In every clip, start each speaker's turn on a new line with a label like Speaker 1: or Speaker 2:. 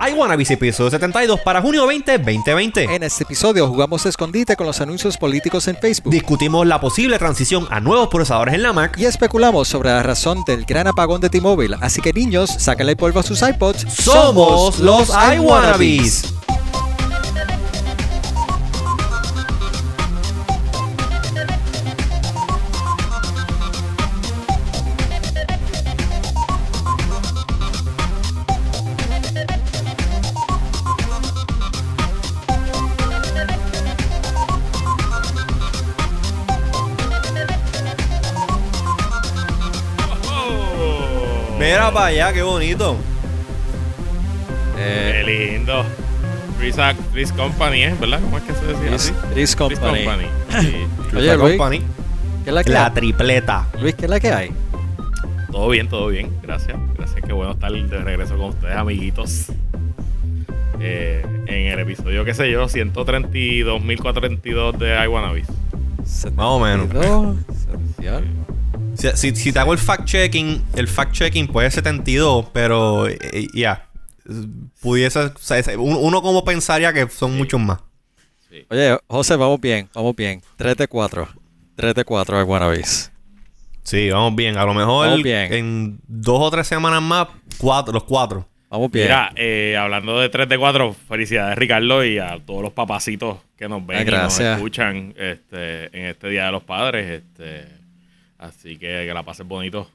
Speaker 1: I Wanna Be episodio 72 para junio 20, 2020.
Speaker 2: En este episodio jugamos escondite con los anuncios políticos en Facebook.
Speaker 1: Discutimos la posible transición a nuevos procesadores en la Mac.
Speaker 2: Y especulamos sobre la razón del gran apagón de T-Mobile. Así que niños, sáquenle polvo a sus iPods.
Speaker 1: Somos los I para allá, qué bonito.
Speaker 3: Qué lindo. Chris, Company, ¿eh? ¿verdad? ¿Cómo es que se decía
Speaker 2: Chris,
Speaker 3: así?
Speaker 2: Chris Company.
Speaker 3: Company. Sí.
Speaker 2: Oye,
Speaker 1: La
Speaker 2: Luis,
Speaker 1: company.
Speaker 2: ¿qué es la que
Speaker 1: La
Speaker 2: hay?
Speaker 1: tripleta.
Speaker 2: Luis, ¿qué es la que hay?
Speaker 3: Todo bien, todo bien. Gracias. Gracias. Qué bueno estar de regreso con ustedes, amiguitos. Eh, en el episodio, qué sé yo, 132.432 de I Wanna Be.
Speaker 1: Más o menos.
Speaker 2: 72, esencial.
Speaker 1: Si, si- si te hago el fact-checking, el fact-checking puede ser 72, pero eh, ya. Pudiese. o sea, uno, como pensaría que son muchos más.
Speaker 2: Oye, José, vamos bien, vamos bien. 3 de 4. 3 de 4 de Wannabes.
Speaker 1: Sí, vamos bien. A lo mejor
Speaker 2: bien.
Speaker 1: en dos o tres semanas más, cuatro, los cuatro.
Speaker 2: Vamos bien.
Speaker 3: Mira, eh, hablando de 3 de 4, felicidades Ricardo y a todos los papacitos que nos ven
Speaker 2: Ah,
Speaker 3: y nos escuchan este, en este Día de los Padres. Este, así que que la pasen bonito.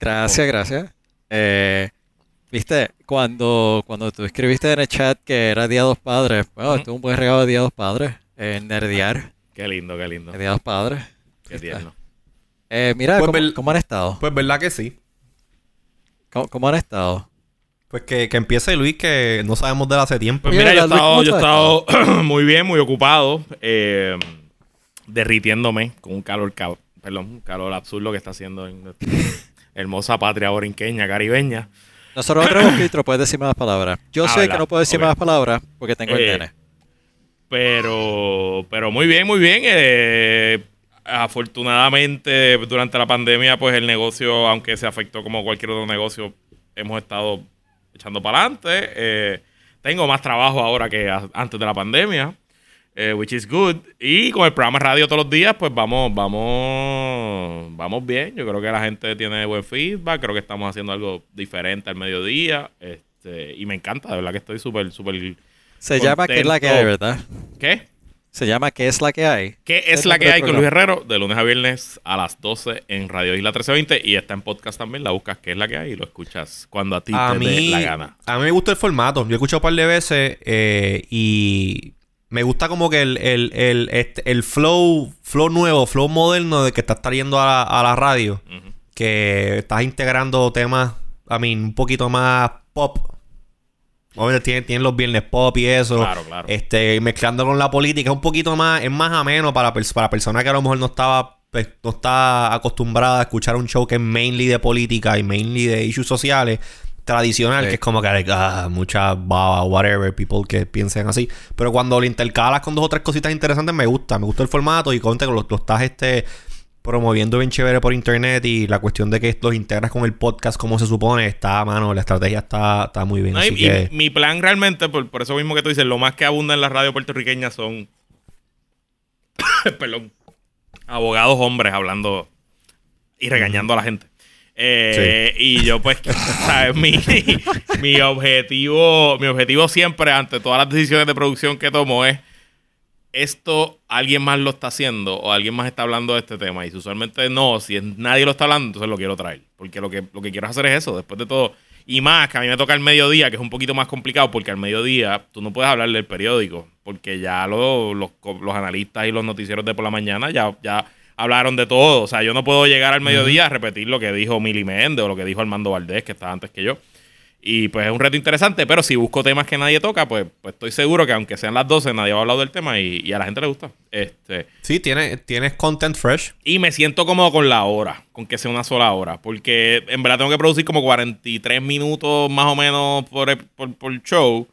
Speaker 2: Gracias, gracias. Eh, Viste, cuando, cuando tú escribiste en el chat que era Día de los Padres, bueno,
Speaker 3: Ujú.
Speaker 2: esto es un buen regalo de Día de los Padres. Eh, nerdear,
Speaker 3: Qué lindo, qué lindo.
Speaker 2: de Día de los Padres.
Speaker 3: Qué tierno.
Speaker 2: Eh, mira,
Speaker 1: Pues
Speaker 2: ¿cómo,
Speaker 1: ver-
Speaker 2: cómo han estado?
Speaker 1: Pues verdad que sí.
Speaker 2: ¿Cómo, cómo han estado?
Speaker 1: Pues que, que empiece Luis, que no sabemos de él hace tiempo.
Speaker 3: Pues mira, yo he estado,
Speaker 2: ¿Cómo
Speaker 3: yo he estado muy bien, muy ocupado, eh, derritiéndome con un calor, ca- perdón, calor absurdo que está haciendo en nuestra hermosa patria borinqueña, caribeña.
Speaker 2: Nosotros no tenemos filtro, puedes decir más palabras. Yo
Speaker 3: Ah,
Speaker 2: sé
Speaker 3: ¿verdad?
Speaker 2: que no puedo decir
Speaker 3: Ok.
Speaker 2: más palabras porque tengo el
Speaker 3: Eh,
Speaker 2: nene.
Speaker 3: Pero, pero muy bien, muy bien. eh, afortunadamente, durante la pandemia, pues el negocio, aunque se afectó como cualquier otro negocio, hemos estado echando para adelante. Eh, tengo más trabajo ahora que antes de la pandemia, eh, which is good. Y con el programa radio todos los días, pues vamos, vamos, vamos bien. Yo creo que la gente tiene buen feedback. Creo que estamos haciendo algo diferente al mediodía. Este, y me encanta, de verdad que estoy súper, súper.
Speaker 2: Se llama ¿Qué es la que hay, verdad?
Speaker 3: ¿Qué?
Speaker 2: Se llama ¿Qué es la que hay?
Speaker 3: ¿Qué es la que hay con Luis. Herrero? De lunes a viernes a las 12 en Radio Isla 1320 y está en podcast también. La buscas ¿Qué es la que hay? y lo escuchas cuando a ti
Speaker 1: A
Speaker 3: te dé
Speaker 1: mí,
Speaker 3: la gana.
Speaker 1: a mí me gusta el formato. Yo he escuchado un par de veces eh, y me gusta como que el, el, el, este- el flow, flow nuevo, flow moderno de que estás trayendo a la, a la radio. Que estás integrando temas, a mí, un poquito más pop. Obviamente tienen, tienen los viernes pop y eso.
Speaker 3: Claro, claro.
Speaker 1: Este, mezclando con la política, es un poquito más, es más ameno para, para personas que a lo mejor no estaba, pues, no está acostumbrada a escuchar un show que es mainly de política y mainly de issues sociales, tradicional,
Speaker 2: Sí.
Speaker 1: que es como que ah, mucha baba, whatever, people que piensen así. Pero cuando lo intercalas con dos o tres cositas interesantes, me gusta, me gusta el formato y conte que lo, lo estás este promoviendo bien chévere por internet y la cuestión de que los integras con el podcast como se supone, está, mano, la estrategia está, está muy bien.
Speaker 3: No, y-
Speaker 1: así
Speaker 3: y
Speaker 1: que...
Speaker 3: mi plan realmente, por, por eso mismo que tú dices, lo más que abunda en la radio puertorriqueña son. perdón. Abogados hombres hablando y regañando a la gente. Eh, Y yo, pues, ¿sabes? Mi, mi objetivo, mi objetivo siempre, ante todas las decisiones de producción que tomo, es esto alguien más lo está haciendo o alguien más está hablando de este tema. Y si usualmente no, si es- nadie lo está hablando, entonces lo quiero traer. Porque lo que, lo que quiero hacer es eso, después de todo. Y más, que a mí me toca el mediodía, que es un poquito más complicado, porque al mediodía tú no puedes hablar del periódico, porque ya lo- los, los analistas y los noticieros de por la mañana ya, ya hablaron de todo. O sea, yo no puedo llegar al mediodía a repetir lo que dijo Mili Méndez o lo que dijo Armando Valdés, que estaba antes que yo. Y pues es un reto interesante, pero si busco temas que nadie toca, pues, pues estoy seguro que aunque sean las 12, nadie va a hablar del tema y, y a la gente le gusta. Este,
Speaker 1: Sí, tienes, tienes content fresh.
Speaker 3: y me siento cómodo con la hora, con que sea una sola hora, porque en verdad tengo que producir como 43 minutos más o menos por, por, por show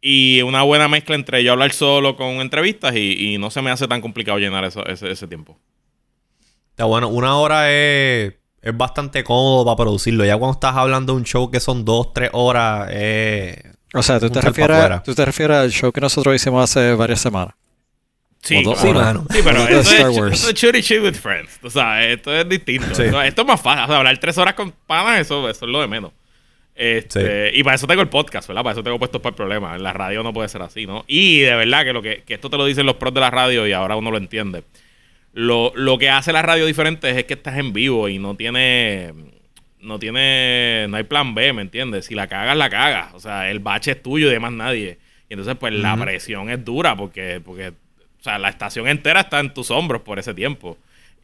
Speaker 3: y una buena mezcla entre yo hablar solo con entrevistas y, y no se me hace tan complicado llenar eso- ese, ese tiempo.
Speaker 1: Está bueno, una hora es, es bastante cómodo para producirlo. Ya cuando estás hablando de un show que son dos, tres horas, es
Speaker 2: O sea, ¿tú te, refieres,
Speaker 1: afuera.
Speaker 2: tú te refieres al show que nosotros hicimos hace varias semanas.
Speaker 3: Sí,
Speaker 1: mano.
Speaker 3: Sí, pero esto
Speaker 2: Star
Speaker 3: es,
Speaker 2: Wars.
Speaker 3: esto es shooty shit with friends. Tú sabes, esto es distinto.
Speaker 1: Sí.
Speaker 3: Esto, esto es más fácil. O sea, hablar tres horas con panas, eso, eso es lo de menos. Este, Y para eso tengo el podcast, ¿verdad? Para eso tengo puestos para el problema. En la radio no puede ser así, ¿no? Y de verdad que lo que, que esto te lo dicen los pros de la radio y ahora uno lo entiende. Lo, lo que hace la radio diferente es que estás en vivo y no tiene. No tiene. No hay plan B, ¿me entiendes? Si la cagas, la cagas. O sea, el bache es tuyo y de más nadie. Y entonces, pues la presión es dura porque, porque. O sea, la estación entera está en tus hombros por ese tiempo.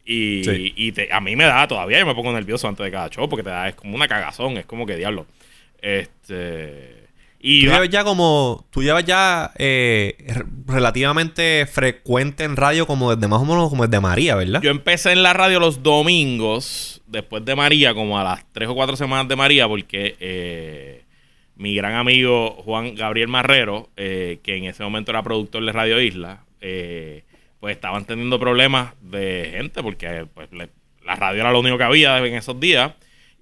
Speaker 3: Y,
Speaker 1: Sí.
Speaker 3: y te- a mí me da todavía, yo me pongo nervioso antes de cada show porque te da, es como una cagazón, es como que diablo. Este. Y
Speaker 1: Tú llevas ya como... Tú llevas ya eh, re- relativamente frecuente en radio como desde más o menos como desde María, ¿verdad?
Speaker 3: Yo empecé en la radio los domingos, después de María, como a las tres o cuatro semanas de María, porque eh, mi gran amigo Juan Gabriel Marrero, eh, que en ese momento era productor de Radio Isla, eh, pues estaban teniendo problemas de gente, porque pues, le- la radio era lo único que había en esos días.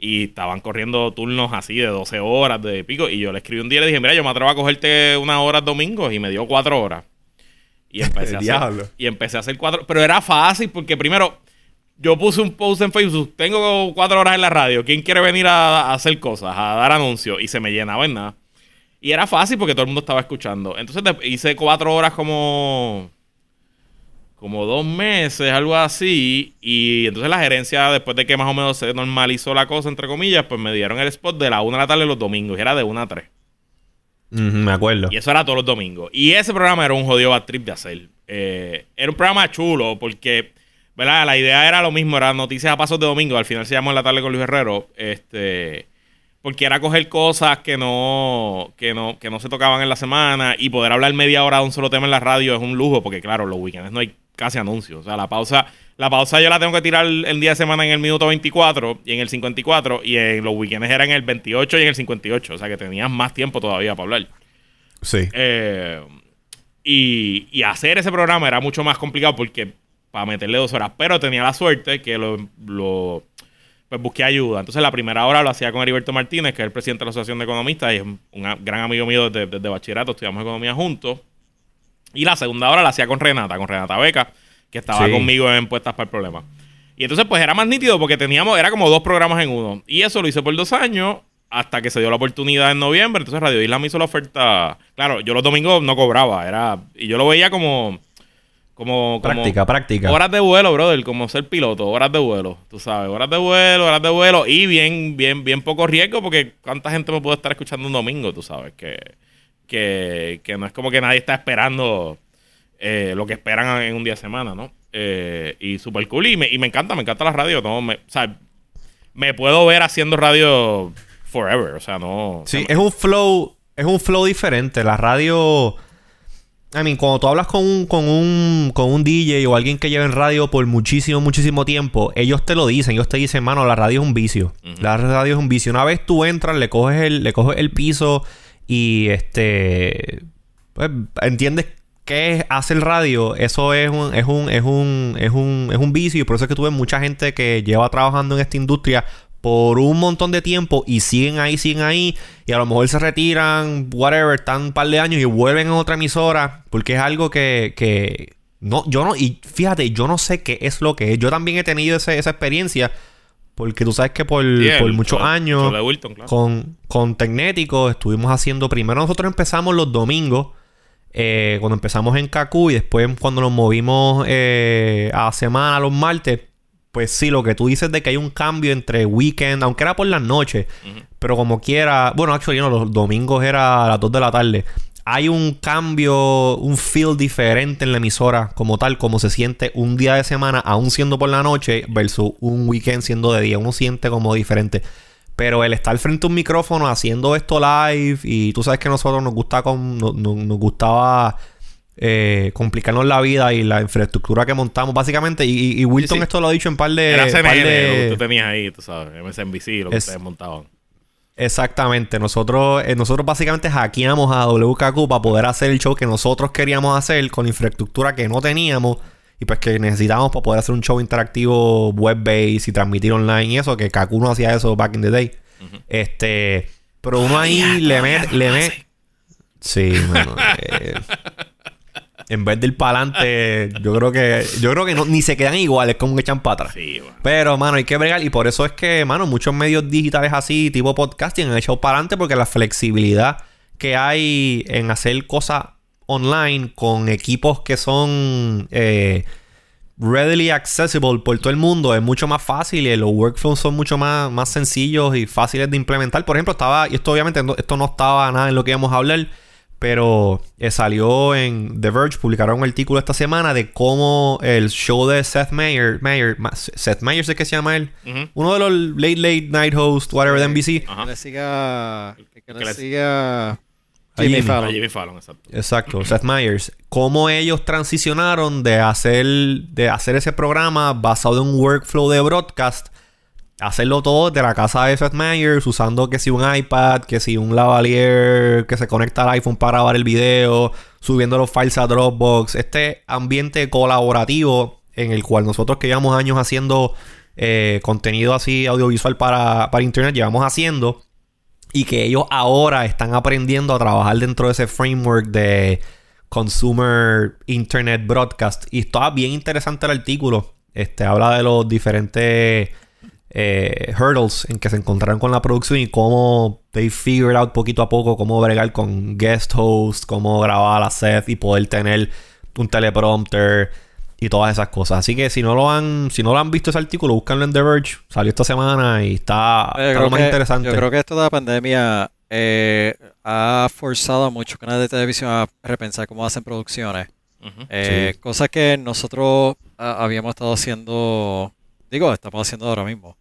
Speaker 3: Y estaban corriendo turnos así de 12 horas, de pico. Y yo le escribí un día y le dije, mira, yo me atrevo a cogerte unas horas domingos. Y me dio cuatro horas. Y empecé, a hacer, y empecé a hacer cuatro. Pero era fácil porque primero yo puse un post en Facebook. Tengo cuatro horas en la radio. ¿Quién quiere venir a, a hacer cosas? A dar anuncios. Y se me llenaba en nada. Y era fácil porque todo el mundo estaba escuchando. Entonces hice cuatro horas como. Como dos meses, algo así. Y entonces la gerencia, después de que más o menos se normalizó la cosa, entre comillas, pues me dieron el spot de la una de la tarde los domingos. Y era de una a tres.
Speaker 1: Ujú, me acuerdo.
Speaker 3: Y eso era todos los domingos. Y ese programa era un jodido bad trip de hacer. Eh, era un programa chulo porque, ¿verdad? La idea era lo mismo, era noticias a pasos de domingo. Al final se llamó En la tarde con Luis Herrero. Este. Porque era coger cosas que no, que no, que no se tocaban en la semana y poder hablar media hora de un solo tema en la radio es un lujo, porque claro, los weekends no hay casi anuncios. O sea, la pausa, la pausa yo la tengo que tirar el día de semana en el minuto 24 y en el 54, y en los weekends era en el 28 y en el 58. O sea que tenías más tiempo todavía para hablar.
Speaker 1: Sí.
Speaker 3: Eh, y, y hacer ese programa era mucho más complicado porque para meterle dos horas. Pero tenía la suerte que lo, lo- pues busqué ayuda. Entonces la primera hora lo hacía con Heriberto Martínez, que es el presidente de la Asociación de Economistas y es un, gran amigo mío desde, desde bachillerato, estudiamos economía juntos. Y la segunda hora la hacía con Renata, con Renata Beca, que estaba
Speaker 1: Sí.
Speaker 3: conmigo en Puestas para el Problema. Y entonces pues era más nítido porque teníamos, era como dos programas en uno. Y eso lo hice por dos años hasta que se dio la oportunidad en noviembre. Entonces Radio Isla me hizo la oferta. Claro, yo los domingos no cobraba, era y yo lo veía como como, como
Speaker 1: práctica, práctica.
Speaker 3: horas de vuelo, brother, como ser piloto, horas de vuelo, tú sabes, horas de vuelo, horas de vuelo y bien bien bien poco riesgo porque cuánta gente me puede estar escuchando un domingo, tú sabes que que, que no es como que nadie está esperando eh, lo que esperan en un día de semana, ¿no? Eh, y super cool. Y me, y me encanta, me encanta la radio. No, me, o sea, me puedo ver haciendo radio forever. O sea, no.
Speaker 1: Sí,
Speaker 3: o sea,
Speaker 1: es un flow, es un flow diferente. La radio. I mean, cuando tú hablas con un, con un, con un DJ o alguien que lleva en radio por muchísimo, muchísimo tiempo, ellos te lo dicen, ellos te dicen, mano, la radio es un vicio. La radio es un vicio. Una vez tú entras, le coges el, le coges el piso y este pues, entiendes qué es hacer radio, eso es un, es un, es un, es un, es un vicio, y por eso es que tuve mucha gente que lleva trabajando en esta industria por un montón de tiempo y siguen ahí, siguen ahí, y a lo mejor se retiran, whatever, están un par de años y vuelven a otra emisora, porque es algo que, que no, yo no, y fíjate, yo no sé qué es lo que es. Yo también he tenido ese- esa experiencia, porque tú sabes que por, por muchos años
Speaker 3: Wilton, claro.
Speaker 1: con, con Tecnético estuvimos haciendo primero nosotros empezamos los domingos eh, cuando empezamos en Kaku y después cuando nos movimos eh, a semana los martes pues sí lo que tú dices de que hay un cambio entre weekend aunque era por las noches pero como quiera bueno actually no los domingos era a las 2 de la tarde hay un cambio, un feel diferente en la emisora como tal, como se siente un día de semana, aún siendo por la noche, versus un weekend siendo de día. Uno siente como diferente. Pero el estar frente a un micrófono haciendo esto live, y tú sabes que a nosotros nos gusta con, no- no- nos gustaba eh, complicarnos la vida y la infraestructura que montamos, básicamente. Y, Wilton
Speaker 3: Sí, sí.
Speaker 1: esto lo ha dicho en par de.
Speaker 3: Era
Speaker 1: par
Speaker 3: CNN,
Speaker 1: de-
Speaker 3: lo que tú tenías ahí, tú sabes, MSNBC, lo que
Speaker 1: Es-
Speaker 3: ustedes montaban.
Speaker 1: Exactamente. Nosotros, eh, nosotros básicamente hackeamos a WKQ para poder hacer el show que nosotros queríamos hacer con infraestructura que no teníamos y pues que necesitábamos para poder hacer un show interactivo web-based y transmitir online y eso, que KQ no hacía eso back in the day. Este, pero uno ahí le mete, le mete, Sí, mano. eh, en vez de ir para adelante, yo creo que yo creo que no, ni se quedan iguales como que echan para atrás.
Speaker 3: Sí, bueno.
Speaker 1: Pero, mano, hay que bregar. Y por eso es que, mano, muchos medios digitales así, tipo podcasting, han echado para adelante porque la flexibilidad que hay en hacer cosas online con equipos que son eh, readily accessible por todo el mundo es mucho más fácil y los workflows son mucho más, más sencillos y fáciles de implementar. Por ejemplo, estaba, y esto obviamente no- esto no estaba nada en lo que íbamos a hablar, pero eh, salió en The Verge, publicaron un artículo esta semana de cómo el show de Seth Meyer, Meyer Ma- Seth Meyers es que se llama él, uno de los late late night hosts, whatever de NBC.
Speaker 2: Que le siga. Que, le siga.
Speaker 1: A
Speaker 2: Jimmy Fallon.
Speaker 3: Jimmy Fallon, exacto.
Speaker 1: Exacto, Seth Meyers. Cómo ellos transicionaron de hacer, de hacer ese programa basado en un workflow de broadcast, hacerlo todo de la casa de Seth Meyers, usando que si un iPad, que si un lavalier que se conecta al iPhone para grabar el video, subiendo los files a Dropbox. Este ambiente colaborativo en el cual nosotros que llevamos años haciendo eh, contenido así audiovisual para, para internet, llevamos haciendo y que ellos ahora están aprendiendo a trabajar dentro de ese framework de consumer internet broadcast y está bien interesante el artículo este habla de los diferentes eh, hurdles en que se encontraron con la producción y cómo they figured out poquito a poco cómo bregar con guest host cómo grabar a Seth y poder tener un teleprompter y todas esas cosas así que si no lo han si no lo han visto ese artículo búscanlo en The Verge salió esta semana y está, está
Speaker 2: creo
Speaker 1: lo más
Speaker 2: que-
Speaker 1: interesante
Speaker 2: Yo creo que esto de la pandemia eh, ha forzado a muchos canales de televisión a repensar cómo hacen producciones.
Speaker 3: Ujú.
Speaker 2: Eh, Cosas que nosotros ah, habíamos estado haciendo, digo, estamos haciendo ahora mismo.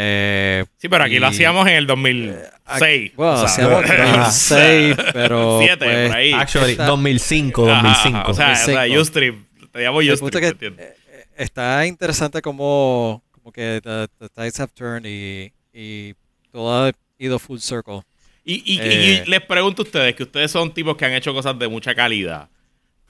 Speaker 2: Eh,
Speaker 3: Sí, pero aquí lo hacíamos en el 2006.
Speaker 2: Bueno,
Speaker 3: o sea,
Speaker 2: hacíamos
Speaker 1: Ajá.
Speaker 2: 2006, pero
Speaker 3: Siete,
Speaker 2: pues,
Speaker 3: por ahí.
Speaker 1: Actually,
Speaker 2: Está-
Speaker 1: 2005,
Speaker 3: Ajá,
Speaker 1: 2005.
Speaker 3: O sea, o sea
Speaker 2: 2005.
Speaker 3: Ustrip. Te llamo
Speaker 2: punto que,
Speaker 3: ¿entiendes?
Speaker 2: eh, está interesante como, como que the, the tides have turned y, y todo ha ido full circle.
Speaker 3: Y, y-
Speaker 2: Eh.
Speaker 3: y les pregunto a ustedes, que ustedes son tipos que han hecho cosas de mucha calidad.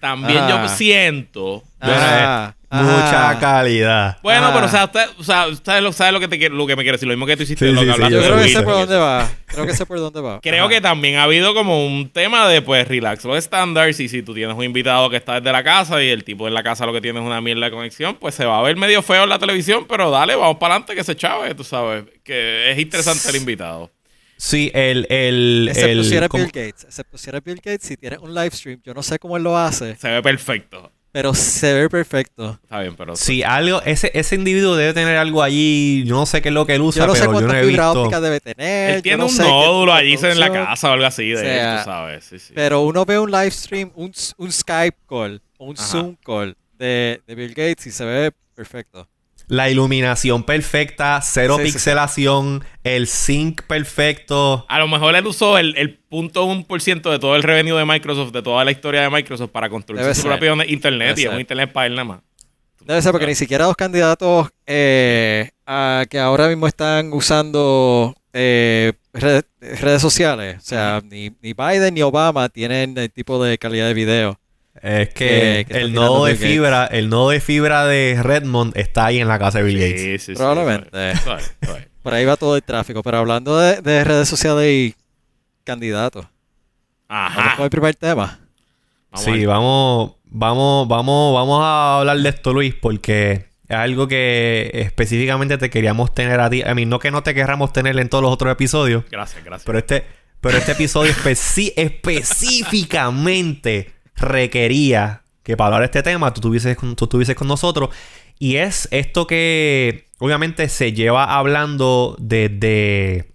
Speaker 3: También
Speaker 2: Ah.
Speaker 3: yo siento...
Speaker 2: Ah,
Speaker 1: Mucha
Speaker 2: ah.
Speaker 1: calidad.
Speaker 3: Bueno,
Speaker 2: Ah.
Speaker 3: pero o sea, usted, o sea, ustedes lo, saben lo que, te, quiero- lo que me quiere decir. Lo mismo que tú hiciste
Speaker 1: Sí,
Speaker 3: lo
Speaker 1: sí,
Speaker 3: que
Speaker 1: sí,
Speaker 3: hablaste
Speaker 2: Yo
Speaker 1: de
Speaker 2: creo que sé por dónde va. Creo que sé por dónde va.
Speaker 3: Creo
Speaker 2: Ajá.
Speaker 3: que también ha habido como un tema de, pues, relax los estándares. Y si tú tienes un invitado que está desde la casa y el tipo en la casa lo que tiene es una mierda de conexión, pues se va a ver medio feo en la televisión, pero dale, vamos para adelante que se chave, tú sabes. Que es interesante el invitado.
Speaker 1: Sí, el. el,
Speaker 2: Excepto
Speaker 1: el
Speaker 2: si eres
Speaker 1: como-
Speaker 2: Bill Gates. Excepto si eres Bill Gates, si tienes un live stream, yo no sé cómo él lo hace,
Speaker 3: Se ve perfecto.
Speaker 2: Pero se ve perfecto.
Speaker 3: Está bien, pero...
Speaker 1: Sí, algo. Ese, ese individuo debe tener algo allí. Yo no sé qué es lo que él usa,
Speaker 2: Yo no sé
Speaker 1: pero yo no he
Speaker 2: fibra
Speaker 1: visto.
Speaker 2: óptica debe tener.
Speaker 3: Él tiene
Speaker 2: no
Speaker 3: un nódulo allí en la casa o algo así de
Speaker 2: O sea,
Speaker 3: él, tú sabes. Sí, sí.
Speaker 2: Pero uno ve un live stream, un, un Skype call, o un
Speaker 3: Ajá.
Speaker 2: Zoom call de, de Bill Gates y se ve perfecto.
Speaker 1: La iluminación perfecta, cero
Speaker 2: Sí, sí, sí.
Speaker 1: pixelación, el sync perfecto.
Speaker 3: A lo mejor él usó el, el punto un por ciento de todo el revenue de Microsoft, de toda la historia de Microsoft para construir
Speaker 2: Debe
Speaker 3: su
Speaker 2: ser.
Speaker 3: propio internet
Speaker 2: Debe
Speaker 3: y
Speaker 2: ser.
Speaker 3: un internet para él nada más.
Speaker 2: Debe ser porque ni siquiera los candidatos eh, a- que ahora mismo están usando eh, red- redes sociales, o sea, ni, ni Biden ni Obama tienen el tipo de calidad de video.
Speaker 1: Es
Speaker 2: Que-
Speaker 1: el nodo de
Speaker 2: Gates.
Speaker 1: fibra, el nodo de fibra de Redmond está ahí en la casa de Bill Gates.
Speaker 3: Sí, sí, sí.
Speaker 2: Probablemente.
Speaker 3: Suave, suave.
Speaker 2: Por ahí va todo el tráfico. Pero hablando de, de redes sociales y candidatos, vamos
Speaker 3: Ajá.
Speaker 2: con el primer tema.
Speaker 3: Vamos
Speaker 1: sí, vamos, vamos, vamos, vamos a hablar de esto, Luis, porque es algo que específicamente te queríamos tener a ti. A mí, no que no te querramos tener en todos los otros episodios,
Speaker 3: Gracias, gracias.
Speaker 1: pero este, pero este episodio especi- específicamente requería que para hablar de este tema tú estuvieses con, tú estuvieses con nosotros. Y es esto que obviamente se lleva hablando desde.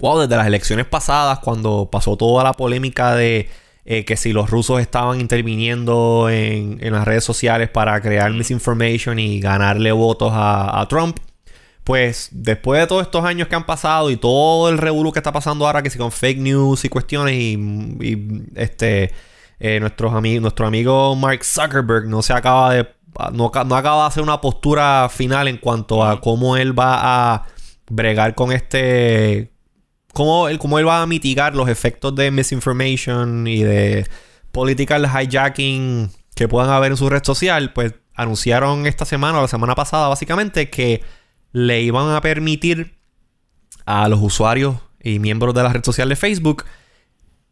Speaker 1: Wow, desde las elecciones pasadas, cuando pasó toda la polémica de eh, que si los rusos estaban interviniendo en, en las redes sociales para crear misinformation y ganarle votos a, a Trump. Pues después de todos estos años que han pasado y todo el revuelo que está pasando ahora, que si con fake news y cuestiones, y, y, este eh, nuestros amigos, nuestro amigo Mark Zuckerberg no se acaba de no, ca- no acaba de hacer una postura final en cuanto a cómo él va a bregar con este cómo él, cómo él va a mitigar los efectos de misinformation y de political hijacking que puedan haber en su red social, pues anunciaron esta semana o la semana pasada básicamente que le iban a permitir a los usuarios y miembros de la red social de Facebook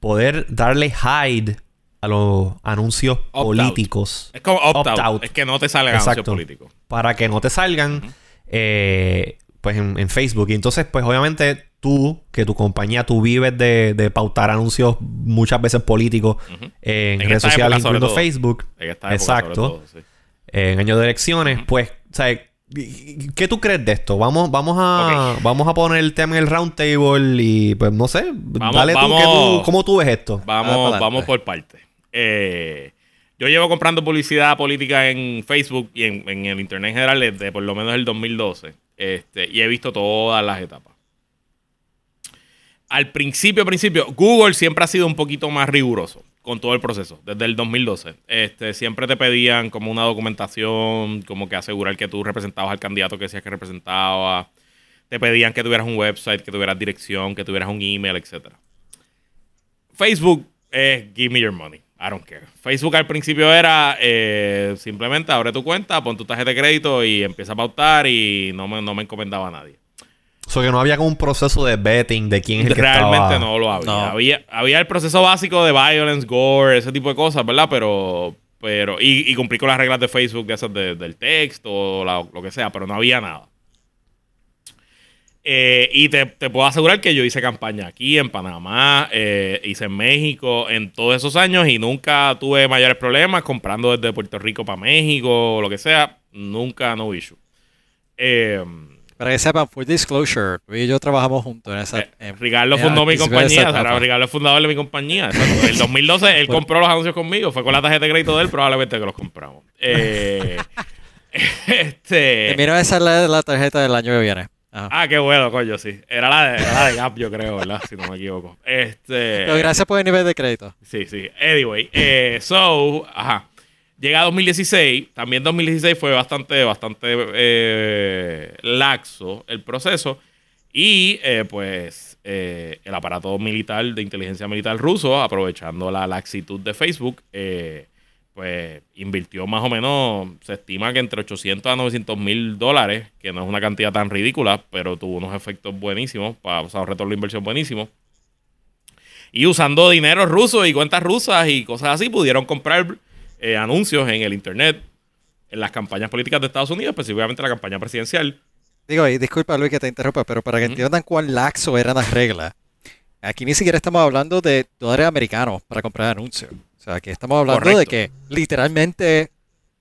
Speaker 1: poder darle hide a los anuncios políticos.
Speaker 3: Es como opt-out. Es que no te salgan anuncios políticos.
Speaker 1: Para que no te salgan eh, pues en, Facebook. Y entonces, pues obviamente tú, que tu compañía, tú vives de, pautar anuncios muchas veces políticos en, redes sociales, incluyendo Facebook. Exacto. En años de elecciones, pues, sea, ¿Qué tú crees de esto? Vamos, vamos a, vamos a poner el tema en el round table y pues no sé, dale tú, ¿cómo tú ves esto?
Speaker 3: Vamos, vamos por partes. Eh, yo llevo comprando publicidad política en Facebook y en, el internet en general desde por lo menos el 2012. Este, y he visto todas las etapas. Al principio, principio, Google siempre ha sido un poquito más riguroso con todo el proceso, desde el 2012. Este, siempre te pedían como una documentación, como que asegurar que tú representabas al candidato que decías que representaba. Te pedían que tuvieras un website, que tuvieras dirección, que tuvieras un email, etc. Facebook es give me your money. I don't care. Facebook al principio era eh, simplemente abre tu cuenta, pon tu tarjeta de crédito y empieza a pautar y no me, no me encomendaba a nadie.
Speaker 1: O sea, que no había como un proceso de betting de quién es el que
Speaker 3: Realmente no lo había. había. Había el proceso básico de violence, gore, ese tipo de cosas, ¿verdad? Pero... pero y, y cumplí con las reglas de Facebook de esas del texto o lo que sea, pero no había nada. Eh, y te, puedo asegurar que yo hice campaña aquí, en Panamá, eh, hice en México, en todos esos años y nunca tuve mayores problemas comprando desde Puerto Rico para México o lo que sea. Nunca, no issue.
Speaker 2: Eh, para que sepan, full disclosure, tú y yo trabajamos juntos en esa.
Speaker 3: Eh, Ricardo fundó mi compañía, o Ricardo es fundador de mi compañía. En el 2012 él compró los anuncios conmigo, fue con la tarjeta de crédito de él, probablemente que los compramos. Eh,
Speaker 2: este. Mira, esa es la, la, tarjeta del año que viene.
Speaker 3: Ah, qué bueno, coño, sí. Era la de, la de Gap, yo creo, ¿verdad? Si no me equivoco. Este.
Speaker 2: Pero gracias por el nivel de crédito.
Speaker 3: Sí, sí. Anyway, eh, so, ajá. Llega 2016, también 2016 fue bastante, bastante eh, laxo el proceso. Y eh, pues eh, el aparato militar de inteligencia militar ruso, aprovechando la laxitud de Facebook, pues invirtió más o menos, se estima que entre 800 a 900 mil dólares, que no es una cantidad tan ridícula, pero tuvo unos efectos buenísimos, para, o sea, un retorno de inversión buenísimo. Y usando dinero ruso y cuentas rusas y cosas así, pudieron comprar eh, anuncios en el Internet, en las campañas políticas de Estados Unidos, específicamente la campaña presidencial.
Speaker 2: Digo, y disculpa Luis que te interrumpa, pero para que entiendan cuán laxo eran las reglas, aquí ni siquiera estamos hablando de dólares americanos para comprar anuncios. O sea, aquí estamos hablando de que literalmente,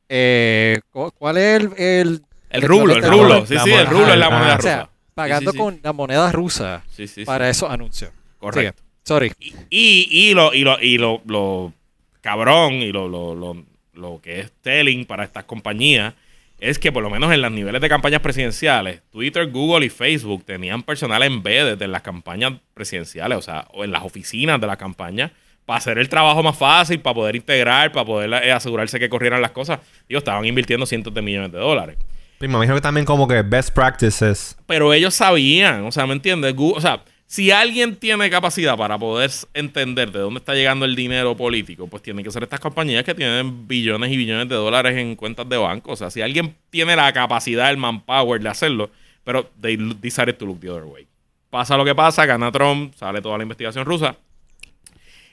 Speaker 2: eh, ¿cuál es el...
Speaker 3: El, el rublo, el rublo, sí, sí, el rublo es la moneda rusa. O sea,
Speaker 2: pagando con la moneda rusa para esos anuncios.
Speaker 3: Correcto.
Speaker 2: Sorry.
Speaker 3: Y, y, lo, y, lo, y lo, lo cabrón y lo, lo, lo, lo que es telling para estas compañías es que por lo menos en los niveles de campañas presidenciales, Twitter, Google y Facebook tenían personal en vez en las campañas presidenciales, o sea, o en las oficinas de la campaña, para hacer el trabajo más fácil, para poder integrar, para poder eh, asegurarse que corrieran las cosas. Ellos estaban invirtiendo cientos de millones de dólares.
Speaker 1: me imagino que también como que best practices.
Speaker 3: Pero ellos sabían, o sea, ¿me entiendes? o sea, si alguien tiene capacidad para poder entender de dónde está llegando el dinero político, pues tienen que ser estas compañías que tienen billones y billones de dólares en cuentas de banco. O sea, si alguien tiene la capacidad, el manpower de hacerlo, pero they decided to look the other way. Pasa lo que pasa, gana Trump, sale toda la investigación rusa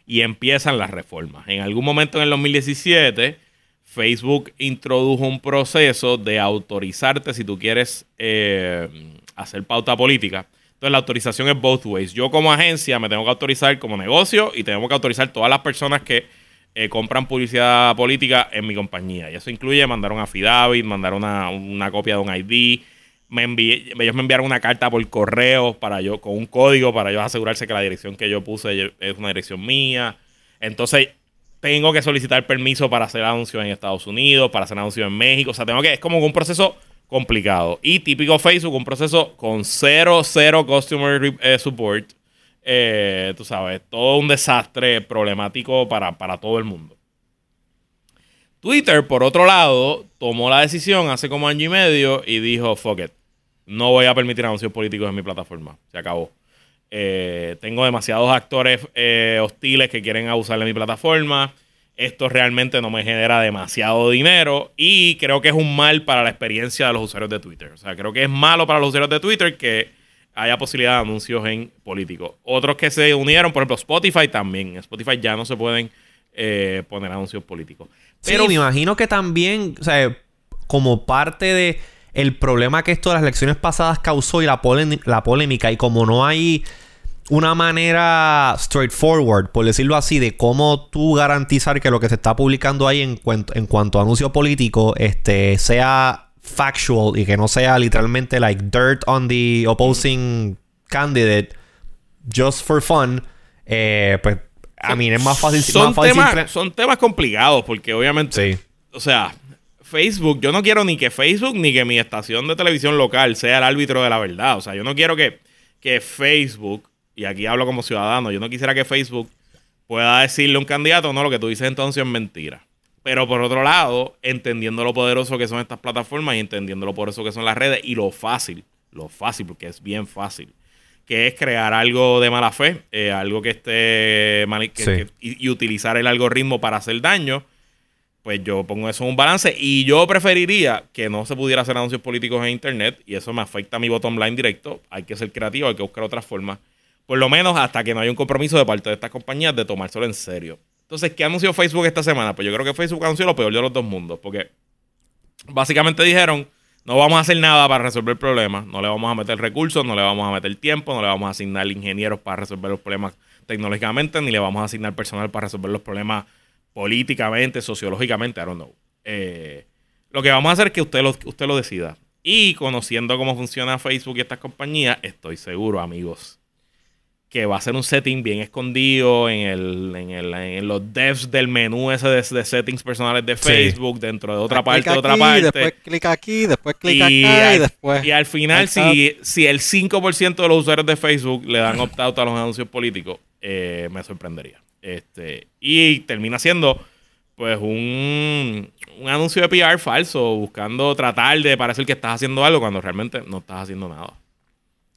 Speaker 3: y empiezan las reformas. En algún momento en el 2017, Facebook introdujo un proceso de autorizarte si tú quieres eh, hacer pauta política entonces la autorización es both ways. Yo como agencia me tengo que autorizar como negocio y tengo que autorizar todas las personas que eh, compran publicidad política en mi compañía. Y eso incluye mandar un affidavit, mandar una, copia de un ID. Me ellos me enviaron una carta por correo para yo, con un código para yo asegurarse que la dirección que yo puse es una dirección mía. Entonces, tengo que solicitar permiso para hacer anuncios en Estados Unidos, para hacer anuncios en México. O sea, tengo que, es como un proceso complicado. Y típico Facebook, un proceso con cero, cero customer eh, support. Eh, tú sabes, todo un desastre problemático para, para todo el mundo. Twitter, por otro lado, tomó la decisión hace como año y medio y dijo, fuck it, no voy a permitir anuncios políticos en mi plataforma. Se acabó. Eh, tengo demasiados actores hostiles que quieren abusar de mi plataforma esto realmente no me genera demasiado dinero y creo que es un mal para la experiencia de los usuarios de Twitter. O sea, creo que es malo para los usuarios de Twitter que haya posibilidad de anuncios en políticos. Otros que se unieron, por ejemplo, Spotify también. En Spotify ya no se pueden eh, poner anuncios políticos.
Speaker 1: Pero me imagino que también, o sea, como parte de el problema que esto de las elecciones pasadas causó y la, la polémica, y como no hay una manera straightforward, por decirlo así, de cómo tú garantizar que lo que se está publicando ahí en, en cuanto a anuncio político este, sea factual y que no sea literalmente like dirt on the opposing candidate just for fun, eh, pues a mí es más fácil.
Speaker 3: Son, temas, son temas complicados porque obviamente, o sea, Facebook, yo no quiero ni que Facebook ni que mi estación de televisión local sea el árbitro de la verdad. O sea, yo no quiero que, que Facebook, y aquí hablo como ciudadano, yo no quisiera que Facebook pueda decirle a un candidato, no, lo que tú dices entonces es mentira. Pero por otro lado, entendiendo lo poderoso que son estas plataformas y entendiendo lo poderoso que son las redes y lo fácil, lo fácil, porque es bien fácil, que es crear algo de mala fe, eh, algo que esté mal y, utilizar el algoritmo para hacer daño, pues yo pongo eso en un balance y yo preferiría que no se pudiera hacer anuncios políticos en internet y eso me afecta a mi bottom line directo. Hay que ser creativo, hay que buscar otras formas, por lo menos hasta que no haya un compromiso de parte de estas compañías de tomárselo en serio. Entonces, ¿qué anunció Facebook esta semana? Pues yo creo que Facebook anunció lo peor de los dos mundos, porque básicamente dijeron, no vamos a hacer nada para resolver el problema, no le vamos a meter recursos, no le vamos a meter tiempo, no le vamos a asignar ingenieros para resolver los problemas tecnológicamente, ni le vamos a asignar personal para resolver los problemas políticamente, sociológicamente, I don't know. Eh, lo que vamos a hacer es que usted lo, usted lo decida. Y conociendo cómo funciona Facebook y estas compañías, estoy seguro, amigos, que va a ser un setting bien escondido en, el, en, el, en los devs del menú ese de, settings personales de Facebook, dentro de otra parte, de otra parte.
Speaker 2: Después clic aquí, después clic acá y después.
Speaker 3: Y al final, si, si el 5% de los usuarios de Facebook le dan opt-out a los anuncios políticos, eh, me sorprendería. Este, y termina siendo pues un, un anuncio de PR falso, buscando tratar de parecer que estás haciendo algo cuando realmente no estás haciendo nada.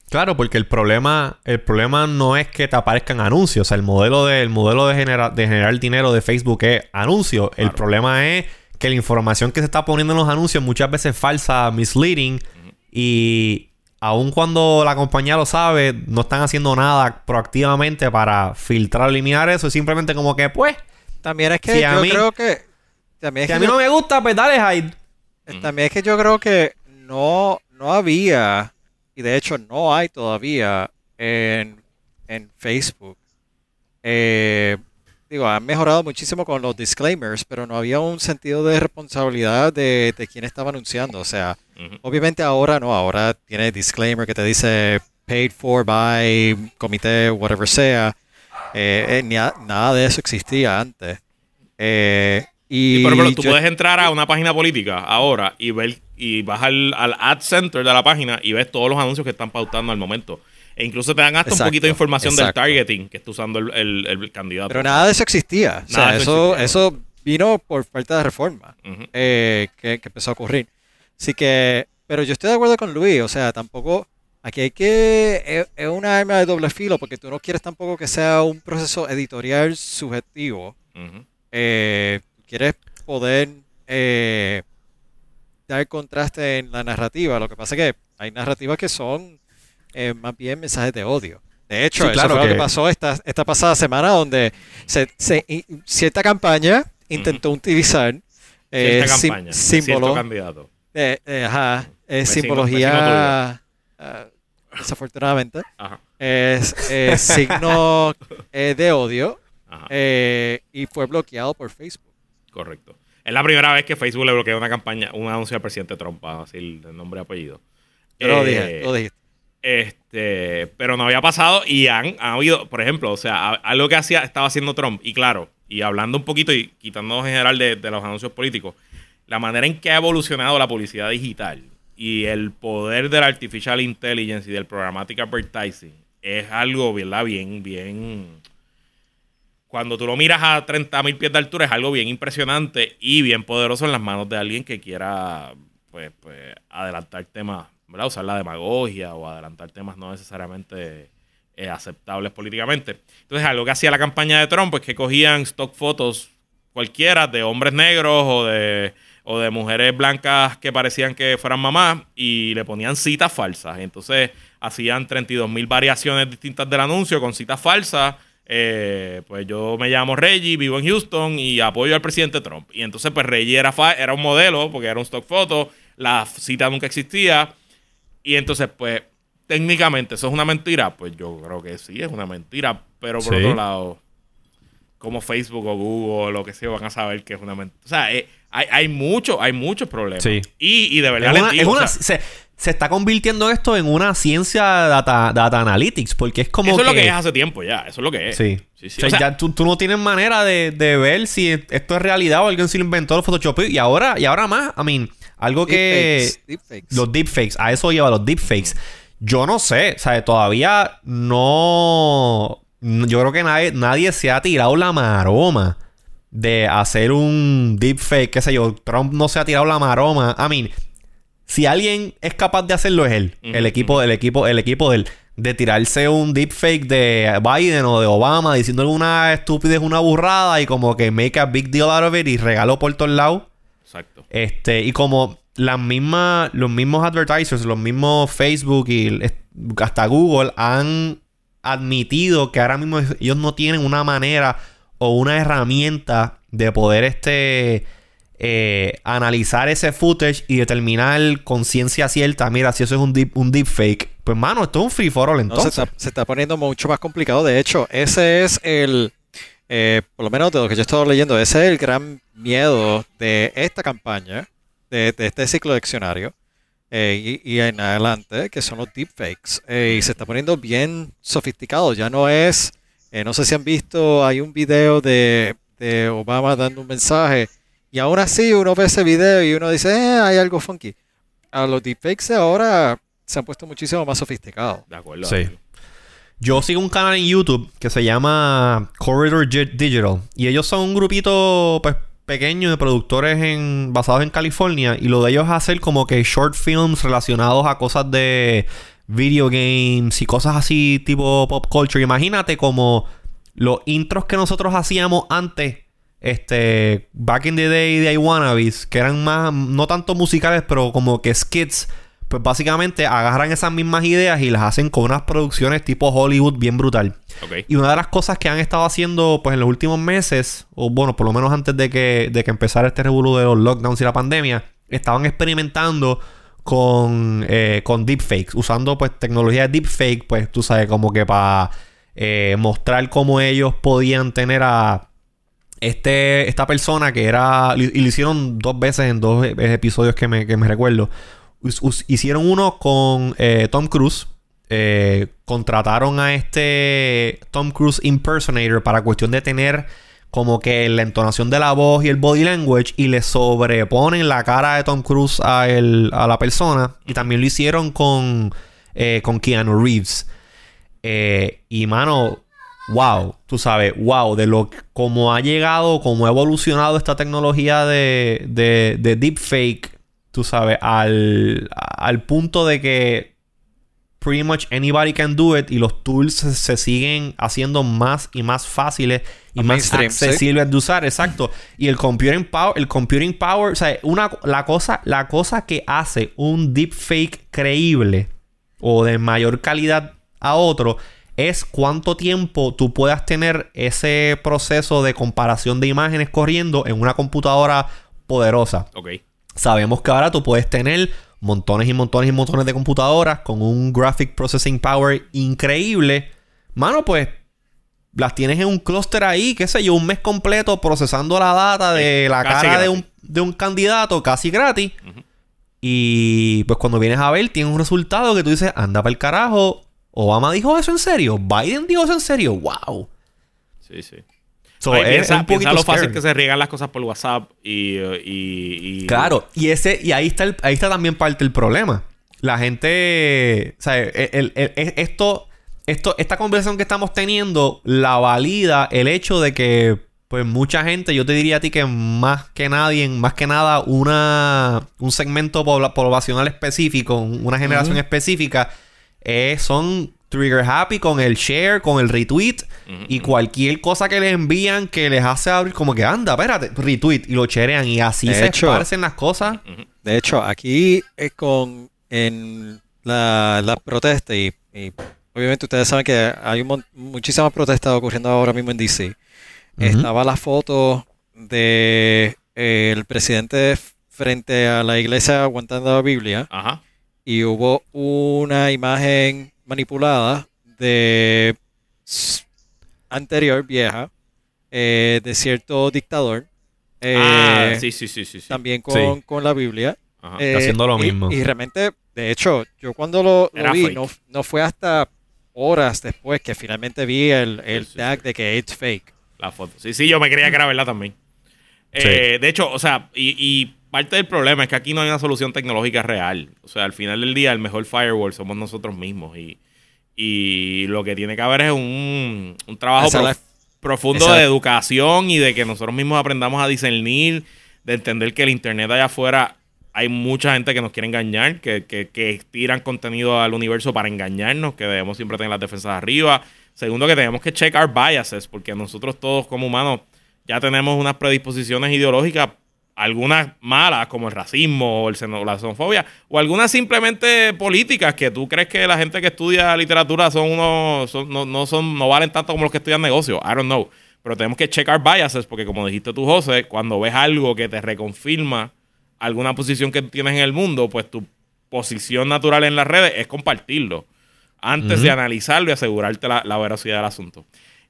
Speaker 1: Claro, porque el problema, el problema no es que te aparezcan anuncios. O sea, el modelo de, modelo de, de generar dinero de Facebook es anuncios. El problema es que la información que se está poniendo en los anuncios muchas veces es falsa, misleading. Y aun cuando la compañía lo sabe, no están haciendo nada proactivamente para filtrar o eliminar eso. Es simplemente como que, pues.
Speaker 2: También es que yo creo que.
Speaker 1: También si a mí no me gusta, pues dale hide.
Speaker 2: También es que yo creo que no, no había y de hecho no hay todavía en, Facebook. Eh, digo, han mejorado muchísimo con los disclaimers, pero no había un sentido de responsabilidad de, de quien estaba anunciando. O sea, obviamente ahora no, ahora tiene disclaimer que te dice paid for by comité, whatever sea. Eh, eh nada de eso existía antes. Eh, y,
Speaker 3: pero, tú puedes entrar a una página política ahora y ver y vas al, ad center de la página y ves todos los anuncios que están pautando al momento. E incluso te dan hasta un poquito de información del targeting que está usando el, candidato.
Speaker 2: Pero nada de eso existía. o sea, eso, eso, vino por falta de reforma eh, que, empezó a ocurrir. Así que, pero yo estoy de acuerdo con Luis. O sea, tampoco, aquí hay que, es, una arma de doble filo porque tú no quieres tampoco que sea un proceso editorial subjetivo. eh, quieres poder eh, dar contraste en la narrativa. Lo que pasa es que hay narrativas que son eh, más bien mensajes de odio. De hecho, eso fue lo que pasó esta, esta pasada semana, donde se, cierta campaña intentó utilizar eh, símbolo,
Speaker 3: candidato.
Speaker 2: ajá, simbología, ah, desafortunadamente, es signo de odio y fue bloqueado por Facebook.
Speaker 3: Correcto. Es la primera vez que Facebook le bloquea una campaña, un anuncio al presidente Trump, así el nombre y apellido.
Speaker 2: lo dije, lo dije.
Speaker 3: Este, pero no había pasado y han, habido, por ejemplo, o sea, algo que hacía, estaba haciendo Trump, y claro, y hablando un poquito y quitándonos en general de, los anuncios políticos, la manera en que ha evolucionado la publicidad digital y el poder de la artificial intelligence y del programmatic advertising es algo, ¿verdad? Bien, bien cuando tú lo miras a 30.000 pies de altura es algo bien impresionante y bien poderoso en las manos de alguien que quiera pues, pues adelantar temas, ¿verdad? Usar la demagogia o adelantar temas no necesariamente eh, aceptables políticamente. Entonces, algo que hacía la campaña de Trump es que cogían stock fotos cualquiera de hombres negros o de o de mujeres blancas que parecían que fueran mamás y le ponían citas falsas. Entonces hacían 32 mil variaciones distintas del anuncio con citas falsas. Eh, pues yo me llamo Reggie, vivo en Houston y apoyo al presidente Trump. Y entonces pues Reggie era, era un modelo porque era un stock photo, la cita nunca existía. Y entonces pues técnicamente eso es una mentira. Pues yo creo que sí, es una mentira. Pero por otro lado, como Facebook o Google o lo que sea van a saber que es una mentira. O sea, eh, hay, hay, mucho, hay muchos problemas.
Speaker 1: Sí.
Speaker 3: Y, y de verdad
Speaker 1: es una, se, se, está convirtiendo esto en una ciencia data, data analytics, porque es como.
Speaker 3: Eso
Speaker 1: es
Speaker 3: lo que es hace tiempo ya, eso es lo que es.
Speaker 1: Sí. sí, sí. O sea, ya tú, tú, no tienes manera de, de, ver si esto es realidad o alguien se lo inventó los Photoshop. Y ahora, y ahora más, I mean, algo que. Los deepfakes, a eso lleva los deepfakes. Yo no sé, o sea, todavía no. Yo creo que nadie, nadie se ha tirado la maroma de hacer un deepfake, qué sé yo. Trump no se ha tirado la maroma. I mean, si alguien es capaz de hacerlo es él. el equipo, el equipo, el equipo del de tirarse un deepfake de Biden o de Obama diciendo alguna estupidez, una burrada y como que make a big deal out of it y regalo por todos lados.
Speaker 3: Exacto.
Speaker 1: Este, y como las mismas, los mismos advertisers, los mismos Facebook y hasta Google han admitido que ahora mismo ellos no tienen una manera o una herramienta de poder este eh, analizar ese footage y determinar con ciencia cierta, mira, si eso es un deep, un fake. Pues mano, esto es un free for all entonces.
Speaker 2: se, está, poniendo mucho más complicado. De hecho, ese es el, eh, por lo menos de lo que yo he estado leyendo, ese es el gran miedo de esta campaña, de, este ciclo de diccionario. Eh, y, en adelante, que son los deepfakes. y se está poniendo bien sofisticado. Ya no es eh, no sé si han visto, hay un video de, Obama dando un mensaje y aún así uno ve ese video y uno dice, eh, hay algo funky. A los deepfakes ahora se han puesto muchísimo más sofisticados.
Speaker 3: De acuerdo.
Speaker 1: Sí. Yo sigo un canal en YouTube que se llama Corridor Digital y ellos son un grupito pues pequeño de productores en, basados en California y lo de ellos es hacer como que short films relacionados a cosas de video games y cosas así tipo pop culture. Imagínate como los intros que nosotros hacíamos antes, este, back in the day de iWannabes, que eran más, no tanto musicales, pero como que skits. Pues básicamente agarran esas mismas ideas y las hacen con unas producciones tipo Hollywood bien brutal. Y una de las cosas que han estado haciendo pues en los últimos meses, o bueno, por lo menos antes de que, de que empezara este revuelo de los lockdowns y la pandemia, estaban experimentando con, eh, con deepfakes, usando pues tecnología de deepfake, pues tú sabes, como que para eh, mostrar cómo ellos podían tener a este, esta persona que era, y lo hicieron dos veces en dos e-, episodios que me, que me recuerdo. Hicieron uno con eh, Tom Cruise. contrataron a este Tom Cruise impersonator para cuestión de tener como que la entonación de la voz y el body language y le sobreponen la cara de Tom Cruise a, la persona. Y también lo hicieron con, eh, con Keanu Reeves. Eh, y mano, wow, tú sabes, wow, de lo como ha llegado, cómo ha evolucionado esta tecnología de, de, de deepfake, tú sabes, al, al punto de que pretty much anybody can do it y los tools se, siguen haciendo más y más fáciles y más accesibles de usar, exacto. Y el computing power, el computing power, o sea, una, la cosa, la cosa que hace un deepfake creíble o de mayor calidad a otro es cuánto tiempo tú puedas tener ese proceso de comparación de imágenes corriendo en una computadora poderosa.
Speaker 3: Ok.
Speaker 1: Sabemos que ahora tú puedes tener montones y montones y montones de computadoras con un graphic processing power increíble. Mano, pues las tienes en un clúster ahí, qué sé yo, un mes completo procesando la data de la cara de un, de un, candidato casi gratis. Y pues cuando vienes a ver, tienes un resultado que tú dices, anda para el carajo. Obama dijo eso en serio. Biden dijo eso en serio. ¡Wow!
Speaker 3: Sí, sí piensa, lo fácil que se riegan las cosas por WhatsApp y,
Speaker 1: Claro, y ese y ahí está ahí está también parte del problema. La gente, o sea, esto esto esta conversación que estamos teniendo la valida el hecho de que pues mucha gente, yo te diría a ti que más que nadie, más que nada una un segmento poblacional específico, una generación específica eh, son trigger happy con el share, con el retweet y cualquier cosa que les envían que les hace abrir como que anda, espérate, retweet y lo cherean y así
Speaker 2: De
Speaker 1: se
Speaker 2: hecho-
Speaker 1: esparcen las cosas.
Speaker 2: De hecho, aquí es con en la, la protesta y, y obviamente ustedes saben que hay un muchísimas protestas ocurriendo ahora mismo en DC. Estaba la foto de eh, el presidente frente a la iglesia aguantando la Biblia
Speaker 3: Ajá.
Speaker 2: y hubo una imagen manipulada de anterior vieja eh, de cierto dictador. eh,
Speaker 3: ah, sí, sí, sí, sí. sí.
Speaker 2: también con,
Speaker 1: Sí.
Speaker 2: con la Biblia.
Speaker 3: Ajá.
Speaker 2: Eh,
Speaker 1: haciendo lo
Speaker 2: y-
Speaker 1: mismo.
Speaker 2: Y, realmente, de hecho, yo cuando lo, vi, no, no fue hasta horas después que finalmente vi el, el
Speaker 3: Sí, sí,
Speaker 2: tag de que it's fake.
Speaker 3: La foto. Sí, sí, yo me creía que era verdad también. Eh, De hecho, o sea, y, y parte del problema es que aquí no hay una solución tecnológica real. O sea, al final del día, el mejor firewall somos nosotros mismos. Y, y lo que tiene que haber es un, un trabajo
Speaker 2: la-
Speaker 3: profundo de educación y de que nosotros mismos aprendamos a discernir, de entender que el Internet allá afuera hay mucha gente que nos quiere engañar, que, que, que tiran contenido al universo para engañarnos, que debemos siempre tener las defensas arriba. Segundo, que tenemos que check our biases, porque nosotros todos como humanos ya tenemos unas predisposiciones ideológicas, algunas malas, como el racismo o el xeno- la xenofobia, o algunas simplemente políticas, que tú crees que la gente que estudia literatura son unos, son- no, no son, no valen tanto como los que estudian negocio. I don't know. Pero tenemos que check our biases, porque como dijiste tú, José, cuando ves algo que te reconfirma alguna posición que tienes en el mundo, pues tu posición natural en las redes es compartirlo antes de analizarlo y asegurarte la, la veracidad del asunto.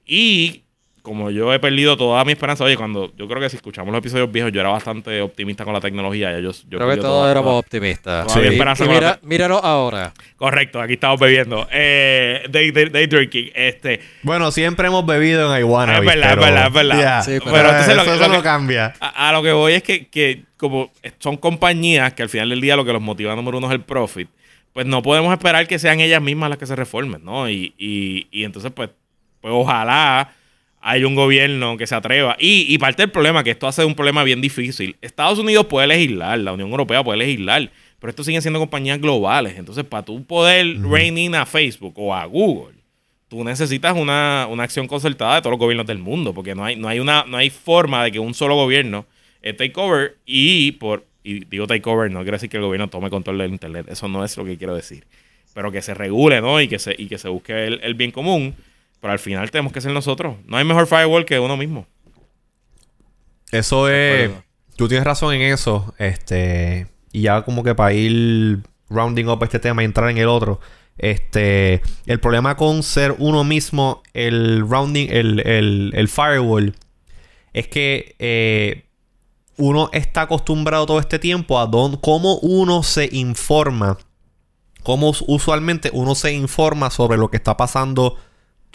Speaker 3: Y como yo he perdido toda mi esperanza, oye, cuando yo creo que si escuchamos los episodios viejos, yo era bastante optimista con la tecnología. Ya yo, yo
Speaker 2: Creo que todos
Speaker 3: toda-
Speaker 2: éramos
Speaker 3: toda-
Speaker 2: optimistas.
Speaker 3: Sí.
Speaker 2: Y- mira, míranos ahora.
Speaker 3: Correcto, aquí estamos bebiendo. Eh, day, day- day drinking. Este,
Speaker 1: Bueno, siempre hemos bebido en Iguana.
Speaker 3: Es verdad, es verdad, es verdad.
Speaker 1: Ya,
Speaker 2: Sí, pero-
Speaker 1: pero
Speaker 3: entonces lo
Speaker 1: eso,
Speaker 3: lo
Speaker 1: no
Speaker 3: que-
Speaker 1: cambia.
Speaker 3: a, a lo que voy es que, que como son compañías que al final del día lo que los motiva número uno es el profit, pues no podemos esperar que sean ellas mismas las que se reformen, ¿no? Y, y, y entonces, pues, pues ojalá haya un gobierno que se atreva. Y, y parte del problema, que esto hace un problema bien difícil. Estados Unidos puede legislar, la Unión Europea puede legislar, pero esto siguen siendo compañías globales. Entonces, para tú poder rein in a Facebook o a Google, tú necesitas una, una acción concertada de todos los gobiernos del mundo, porque no hay, no hay, una, no hay forma de que un solo gobierno eh, take over y por y digo take over, no quiere decir que el gobierno tome control del internet, eso no es lo que quiero decir. Pero que se regule, ¿no? Y que se, y que se busque el, el bien común. Pero al final tenemos que ser nosotros. No hay mejor firewall que uno mismo.
Speaker 1: Eso es. Tú tienes razón en eso. Este. Y ya como que para ir rounding up este tema y entrar en el otro. Este. El problema con ser uno mismo, el rounding, el, el, el firewall, es que eh, uno está acostumbrado todo este tiempo a don, cómo uno se informa. Cómo us- usualmente uno se informa sobre lo que está pasando,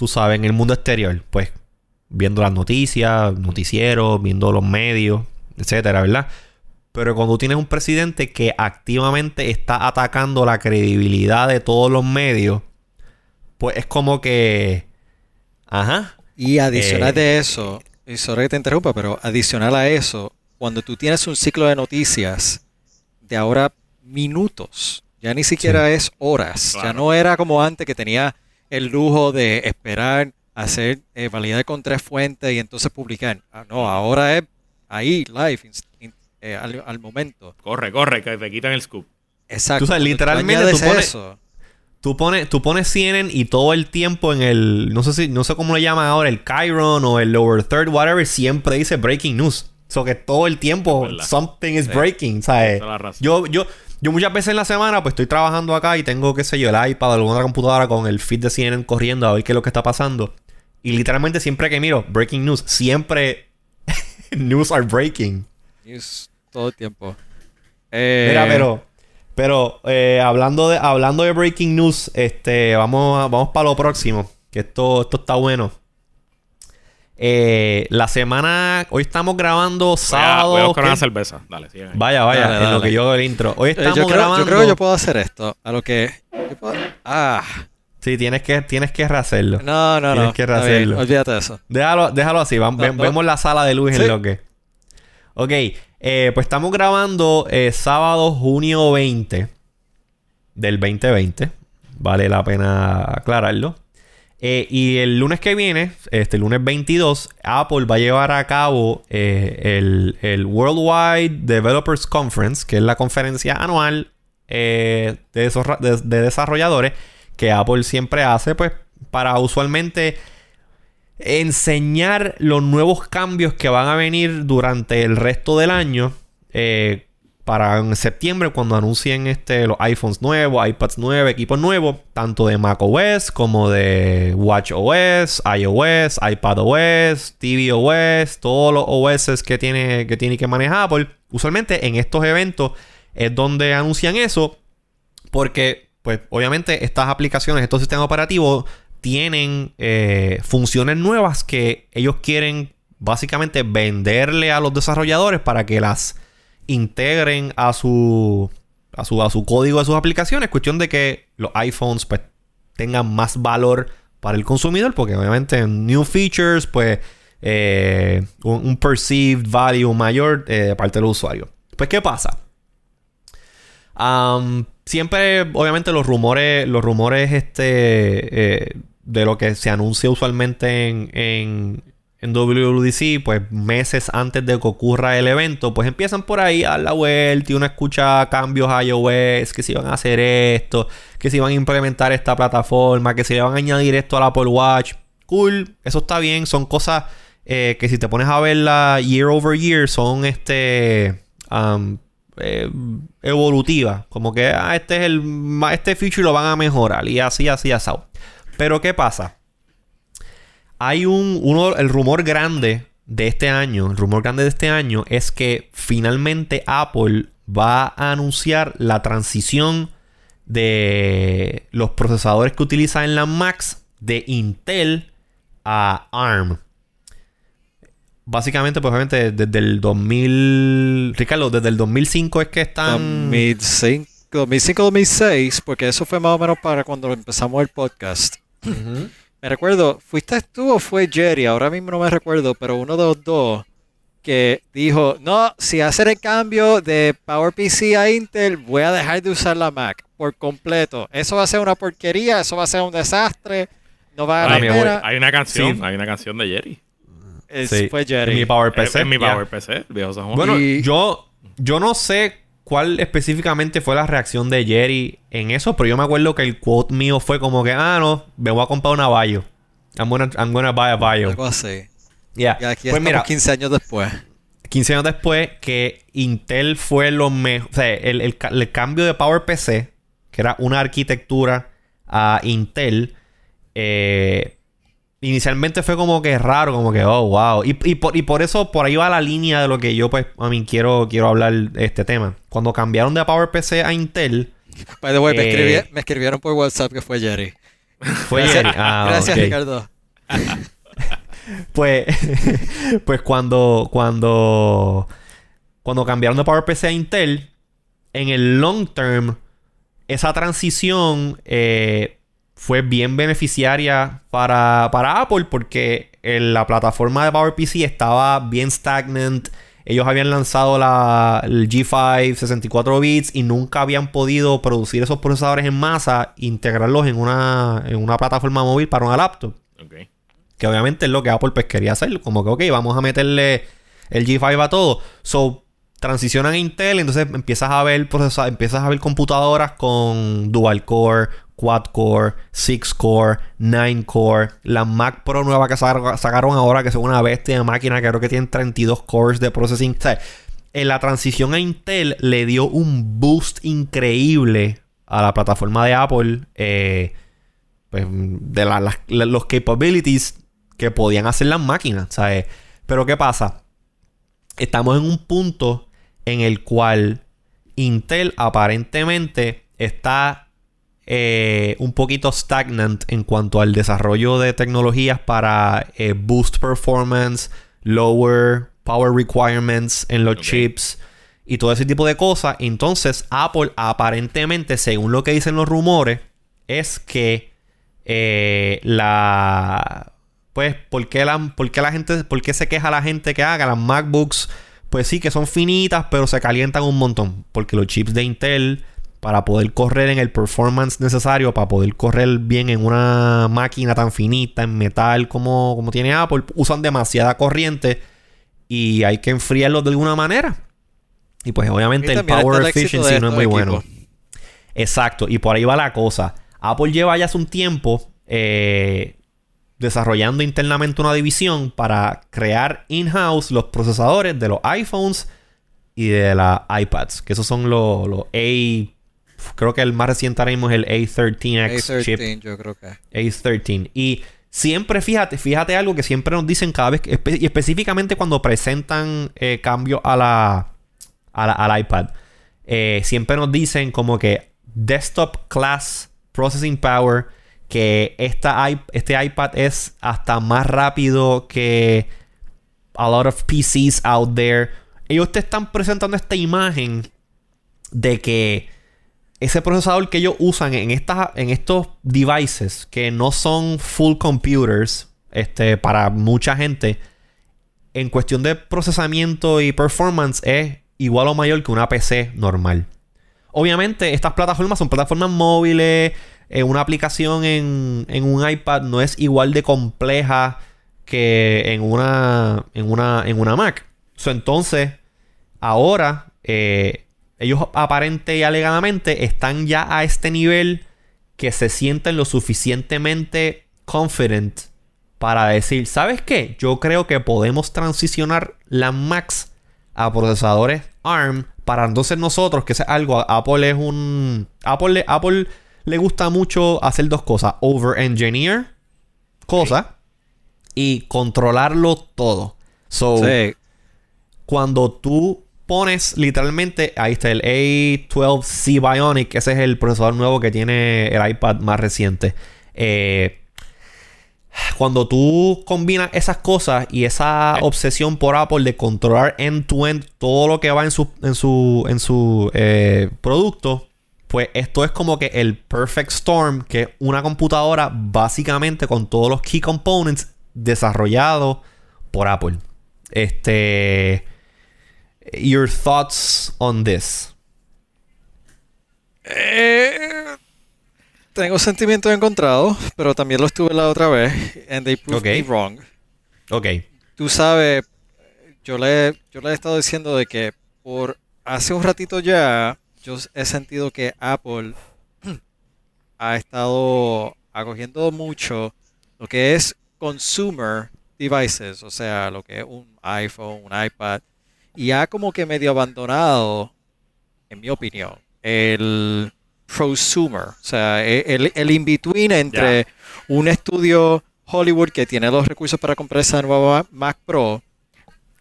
Speaker 1: tú sabes, en el mundo exterior. Pues viendo las noticias, noticieros, viendo los medios, etcétera, ¿verdad? Pero cuando tienes un presidente que activamente está atacando la credibilidad de todos los medios, pues es como que. Ajá.
Speaker 2: Y adicional
Speaker 1: Eh,
Speaker 2: de eso, y sorry que te interrumpa, pero adicional a eso, cuando tú tienes un ciclo de noticias de ahora minutos, ya ni siquiera es horas, ya no era como antes que tenía el lujo de esperar, hacer eh, validar con tres fuentes y entonces publicar. Ah, no, ahora es ahí, live, in- eh, al, al momento.
Speaker 3: Corre, corre, que te quitan el scoop.
Speaker 2: Exacto.
Speaker 1: Tú sabes,
Speaker 2: Cuando
Speaker 1: literalmente tú pones-
Speaker 2: eso,
Speaker 1: Tú pones, tú pones CNN y todo el tiempo en el. No sé si, no sé cómo le llaman ahora, el Chiron o el Lower Third, whatever, siempre dice breaking news. So que todo el tiempo something is
Speaker 2: Sí.
Speaker 1: breaking, ¿sabes?
Speaker 3: Esa es la razón.
Speaker 1: Yo, yo, yo muchas veces en la semana, pues estoy trabajando acá y tengo, qué sé yo, el iPad o alguna computadora con el feed de CNN corriendo a ver qué es lo que está pasando. Y literalmente siempre que miro breaking news, siempre news are breaking.
Speaker 2: news todo el tiempo. Eh,
Speaker 1: Mira, pero, pero eh, hablando de, hablando de breaking news, este, vamos, a- vamos para lo próximo. Que esto, esto está bueno. Eh, la semana, hoy estamos grabando
Speaker 3: Voy a,
Speaker 1: sábado.
Speaker 3: voy a buscar
Speaker 1: ¿qué?
Speaker 3: una cerveza. Dale, ahí.
Speaker 1: Vaya, vaya,
Speaker 2: Dale,
Speaker 1: en lo
Speaker 2: dale.
Speaker 1: que yo hago el intro. Hoy
Speaker 2: Eh,
Speaker 1: estamos
Speaker 2: yo, creo,
Speaker 1: grabando.
Speaker 2: yo creo que yo puedo hacer esto. A lo que. yo puedo- ah,
Speaker 1: Sí, tienes que, tienes que rehacerlo.
Speaker 2: no, no,
Speaker 1: Tienes
Speaker 2: no.
Speaker 1: que
Speaker 2: está bien,
Speaker 1: rehacerlo.
Speaker 2: olvídate de eso.
Speaker 1: Déjalo, déjalo así. vam-
Speaker 2: No,
Speaker 1: ve-
Speaker 2: no.
Speaker 1: Vemos la sala de Luis
Speaker 2: Sí.
Speaker 1: en lo que. Ok, eh, pues estamos grabando eh, sábado, junio 20 del 2020. Vale la pena aclararlo. Eh, y el lunes que viene, este lunes 22, Apple va a llevar a cabo eh, el, Worldwide Developers Conference, que es la conferencia anual eh, de, de, desarrolladores que Apple siempre hace, pues, para usualmente enseñar los nuevos cambios que van a venir durante el resto del año. Para en septiembre cuando anuncien este, los iPhones nuevos, iPads nuevos, equipos nuevos, tanto de macOS como de WatchOS, iOS, iPadOS, tvOS, todos los OS que tiene que, tiene que manejar Apple. Usualmente en estos eventos es donde anuncian eso porque pues obviamente estas aplicaciones, estos sistemas operativos tienen eh, funciones nuevas que ellos quieren básicamente venderle a los desarrolladores para que las integren a su, a su, a su código de sus aplicaciones. Cuestión de que los iPhones pues, tengan más valor para el consumidor, porque obviamente new features, pues eh, un, perceived value mayor eh, de parte del usuario. Pues, ¿qué pasa? siempre, obviamente, los rumores, los rumores este, eh, de lo que se anuncia usualmente en, en WWDC, pues meses antes de que ocurra el evento, pues empiezan por ahí a la vuelta y uno escucha cambios a iOS, que se iban a hacer esto, que se iban a implementar esta plataforma, que se le van a añadir esto al Apple Watch. Cool, eso está bien, son cosas eh, que si te pones a verla year over year, son este um, evolutivas. Como que ah, este es el este feature lo van a mejorar y así, así, así. Pero ¿qué pasa? Hay un, uno, el rumor grande de este año, el rumor grande de este año es que finalmente Apple va a anunciar la transición de los procesadores que utiliza en la Macs de Intel a ARM. Básicamente, pues obviamente desde el 2000... Ricardo, desde el 2005 es que están...
Speaker 2: 2005-2006, porque eso fue más o menos para cuando empezamos el podcast. Me recuerdo, ¿fuiste tú o fue Jerry? Ahora mismo no me recuerdo, pero uno de los dos que dijo, no, si hacen el cambio de PowerPC a Intel, voy a dejar de usar la Mac por completo. Eso va a ser una porquería, eso va a ser un desastre, no va a
Speaker 3: la Hay una canción, hay una canción de Jerry.
Speaker 2: Fue Jerry.
Speaker 1: En mi PowerPC.
Speaker 3: En mi PowerPC, viejo
Speaker 1: Bueno, yo, yo no sé cuál específicamente fue la reacción de Jerry en eso, pero yo me acuerdo que el quote mío fue como que, ah, no, me voy a comprar una Bayo. I'm gonna, I'm gonna buy a Bayo.
Speaker 2: Algo así.
Speaker 1: Yeah.
Speaker 2: Y aquí pues mira, 15 años después.
Speaker 1: 15 años después que Intel fue lo mejor, o sea, el, el, cambio de PowerPC, que era una arquitectura a Intel, eh, inicialmente fue como que raro, como que, oh, wow. Y, y, por, y por eso, por ahí va la línea de lo que yo, pues, a mí quiero, quiero hablar de este tema. Cuando cambiaron de PowerPC a Intel.
Speaker 2: By the way, eh, me, escribieron por WhatsApp que fue Jerry.
Speaker 1: Fue Jerry. Ah,
Speaker 2: Gracias, Ricardo.
Speaker 1: pues, pues cuando, cuando, cuando cambiaron de PowerPC a Intel, en el long term, esa transición eh, fue bien beneficiaria para, Apple porque la plataforma de PowerPC estaba bien stagnant. Ellos habían lanzado la, el G5 64 bits y nunca habían podido producir esos procesadores en masa e integrarlos en una, en una plataforma móvil para una laptop. Que obviamente es lo que Apple pues quería hacer. Como que, ok, vamos a meterle el G5 a todo. So, transicionan a Intel, entonces empiezas a ver empiezas a ver computadoras con dual core, quad core, six core, nine core, la Mac Pro nueva que sacaron ahora que son una bestia de máquina, que creo que tienen 32 cores de processing. O sea, en la transición a Intel le dio un boost increíble a la plataforma de Apple eh, pues, de los capabilities que podían hacer las máquinas. ¿sabes? Pero ¿qué pasa? Estamos en un punto en el cual Intel aparentemente está eh, un poquito stagnant en cuanto al desarrollo de tecnologías para eh, boost performance, lower power requirements en los chips y todo ese tipo de cosas. Entonces, Apple aparentemente, según lo que dicen los rumores, es que eh, la pues, ¿por qué la, por qué la gente, por qué se queja la gente que haga las MacBooks? pues sí, que son finitas, pero se calientan un montón. Porque los chips de Intel para poder correr en el performance necesario, para poder correr bien en una máquina tan finita, en metal como, como tiene Apple, usan demasiada corriente y hay que enfriarlos de alguna manera. Y pues obviamente el power efficiency no es muy bueno. Exacto, y por ahí va la cosa. Apple lleva ya hace un tiempo eh, desarrollando internamente una división para crear in-house los procesadores de los iPhones y de las iPads, que esos son los, los A creo que el más reciente ahora mismo es el A13X A13, chip.
Speaker 2: yo creo que.
Speaker 1: A13. Y siempre, fíjate, fíjate algo que siempre nos dicen cada vez, y específicamente cuando presentan eh, cambios a la, al iPad, eh, siempre nos dicen como que desktop class processing power, que esta, este iPad es hasta más rápido que a lot of PCs out there. Ellos te están presentando esta imagen de que ese procesador que ellos usan en, en estos devices que no son full computers este, para mucha gente, en cuestión de procesamiento y performance es igual o mayor que una PC normal. Obviamente, estas plataformas son plataformas móviles. Eh, una aplicación en, en, un iPad no es igual de compleja que en una, en una, en una Mac. entonces, ahora eh, ellos aparente y alegadamente están ya a este nivel que se sienten lo suficientemente confident para decir, ¿sabes qué? Yo creo que podemos transicionar la Max a procesadores ARM para entonces nosotros, que es algo, Apple es un... Apple, Apple le gusta mucho hacer dos cosas, over-engineer cosas y controlarlo todo. So, cuando tú pones literalmente, ahí está el A12C Bionic, ese es el procesador nuevo que tiene el iPad más reciente. Eh, cuando tú combinas esas cosas y esa obsesión por Apple de controlar end-to-end todo lo que va en su, en su, en su eh, producto, pues esto es como que el perfect storm, que es una computadora básicamente con todos los key components desarrollados por Apple. Este your thoughts on this?
Speaker 2: Eh, tengo sentimientos encontrados, pero también lo estuve la otra vez. And they proved me wrong.
Speaker 1: Ok.
Speaker 2: Tú sabes, yo le, yo le he estado diciendo de que por hace un ratito ya, yo he sentido que Apple ha estado acogiendo mucho lo que es consumer devices, o sea, lo que es un iPhone, un iPad, y ha como que medio abandonado, en mi opinión, el prosumer, o sea, e, el, el in-between entre un estudio Hollywood que tiene los recursos para comprar esa nueva Mac Pro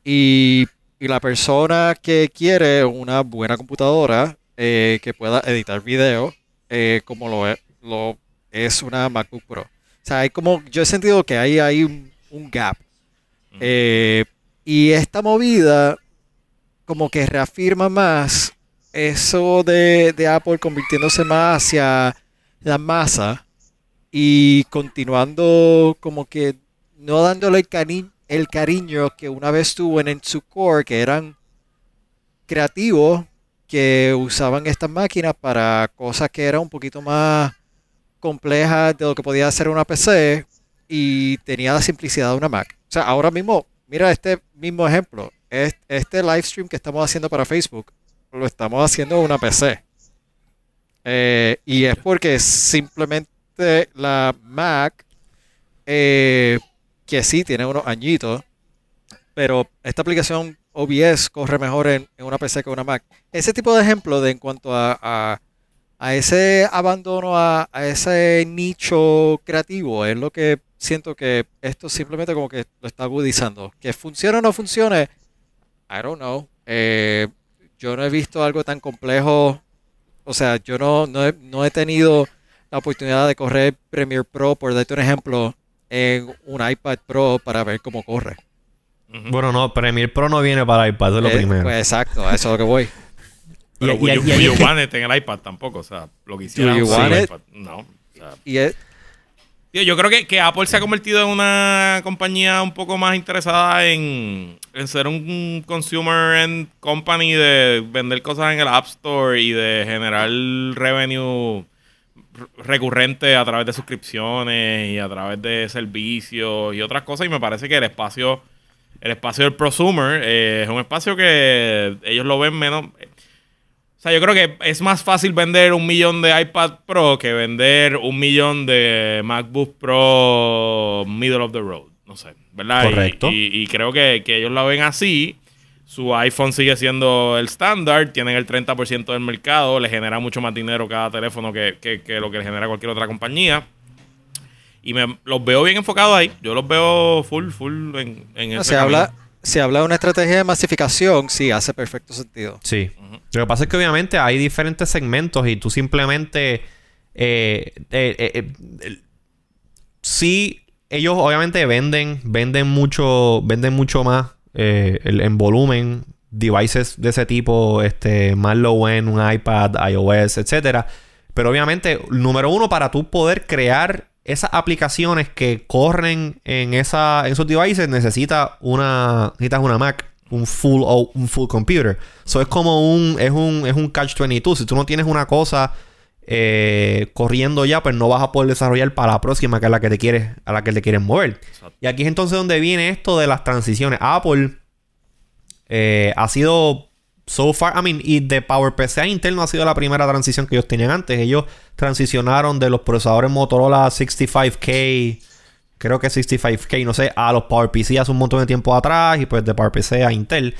Speaker 2: y, la persona que quiere una buena computadora eh, que pueda editar video eh, como lo es, lo es una MacBook Pro. O sea, hay como, yo he sentido que ahí hay un, gap. Eh, y esta movida como que reafirma más eso de, Apple convirtiéndose más hacia la masa y continuando como que no dándole el, el cariño que una vez tuvo en, su core, que eran creativos, que usaban estas máquinas para cosas que eran un poquito más complejas de lo que podía hacer una PC y tenía la simplicidad de una Mac. O sea, ahora mismo, mira este mismo ejemplo este live stream que estamos haciendo para Facebook lo estamos haciendo en una PC. Eh, y es porque simplemente la Mac, eh, que sí tiene unos añitos, pero esta aplicación OBS corre mejor en, una PC que una Mac. Ese tipo de ejemplo de en cuanto a, a, ese abandono, a, a, ese nicho creativo, es lo que siento que esto simplemente como que lo está agudizando. Que funcione o no funcione, I don't know. Eh, yo no he visto algo tan complejo. O sea, yo no, no, he, tenido la oportunidad de correr Premiere Pro, por darte un ejemplo, en un iPad Pro para ver cómo corre.
Speaker 1: Bueno, no, Premiere Pro no viene para iPad, es lo eh, primero.
Speaker 2: Pues exacto, a eso es lo que voy.
Speaker 3: Pero y, you, y, want it en el iPad tampoco, o sea, lo que hicieron en el iPad, no.
Speaker 2: y, es,
Speaker 3: Tío, yo creo que, que Apple se ha convertido en una compañía un poco más interesada en, en ser un consumer end company de vender cosas en el App Store y de generar revenue recurrente a través de suscripciones y a través de servicios y otras cosas. Y me parece que el espacio, el espacio del prosumer eh, es un espacio que ellos lo ven menos. O sea, yo creo que es más fácil vender un millón de iPad Pro que vender un millón de MacBook Pro middle of the road. No sé, ¿verdad?
Speaker 1: Correcto.
Speaker 3: Y, y creo que, que ellos lo ven así. Su iPhone sigue siendo el estándar, tienen el 30% del mercado, le genera mucho más dinero cada teléfono que, que- que lo que le genera cualquier otra compañía. Y me, los veo bien enfocados ahí. Yo los veo full, full en, en
Speaker 2: No,
Speaker 3: ese
Speaker 2: se, habla, se habla de una estrategia de masificación, sí, hace perfecto sentido.
Speaker 1: Sí. Lo que pasa es que obviamente hay diferentes segmentos y tú simplemente... eh, eh, eh, sí, ellos obviamente venden, venden mucho, venden mucho más en volumen devices de ese tipo, este, más low end, un iPad, iOS, etcétera. Pero obviamente, número uno, para tú poder crear esas aplicaciones que corren en, esa, en esos devices, necesita una, necesitas una Mac, un full, o- un full computer. Eso es como un, es un, es un catch-22. Si tú no tienes una cosa eh, corriendo ya, pues no vas a poder desarrollar para la próxima, que es la que te quieres, a la que te quieres mover.
Speaker 3: Exacto.
Speaker 1: Y aquí es entonces donde viene esto de las transiciones. Apple eh, ha sido so far, I mean, y de PowerPC a Intel no ha sido la primera transición que ellos tenían antes. Ellos transicionaron de los procesadores Motorola 65K, creo que 65K, no sé, a los PowerPC hace un montón de tiempo atrás y pues de PowerPC a Intel.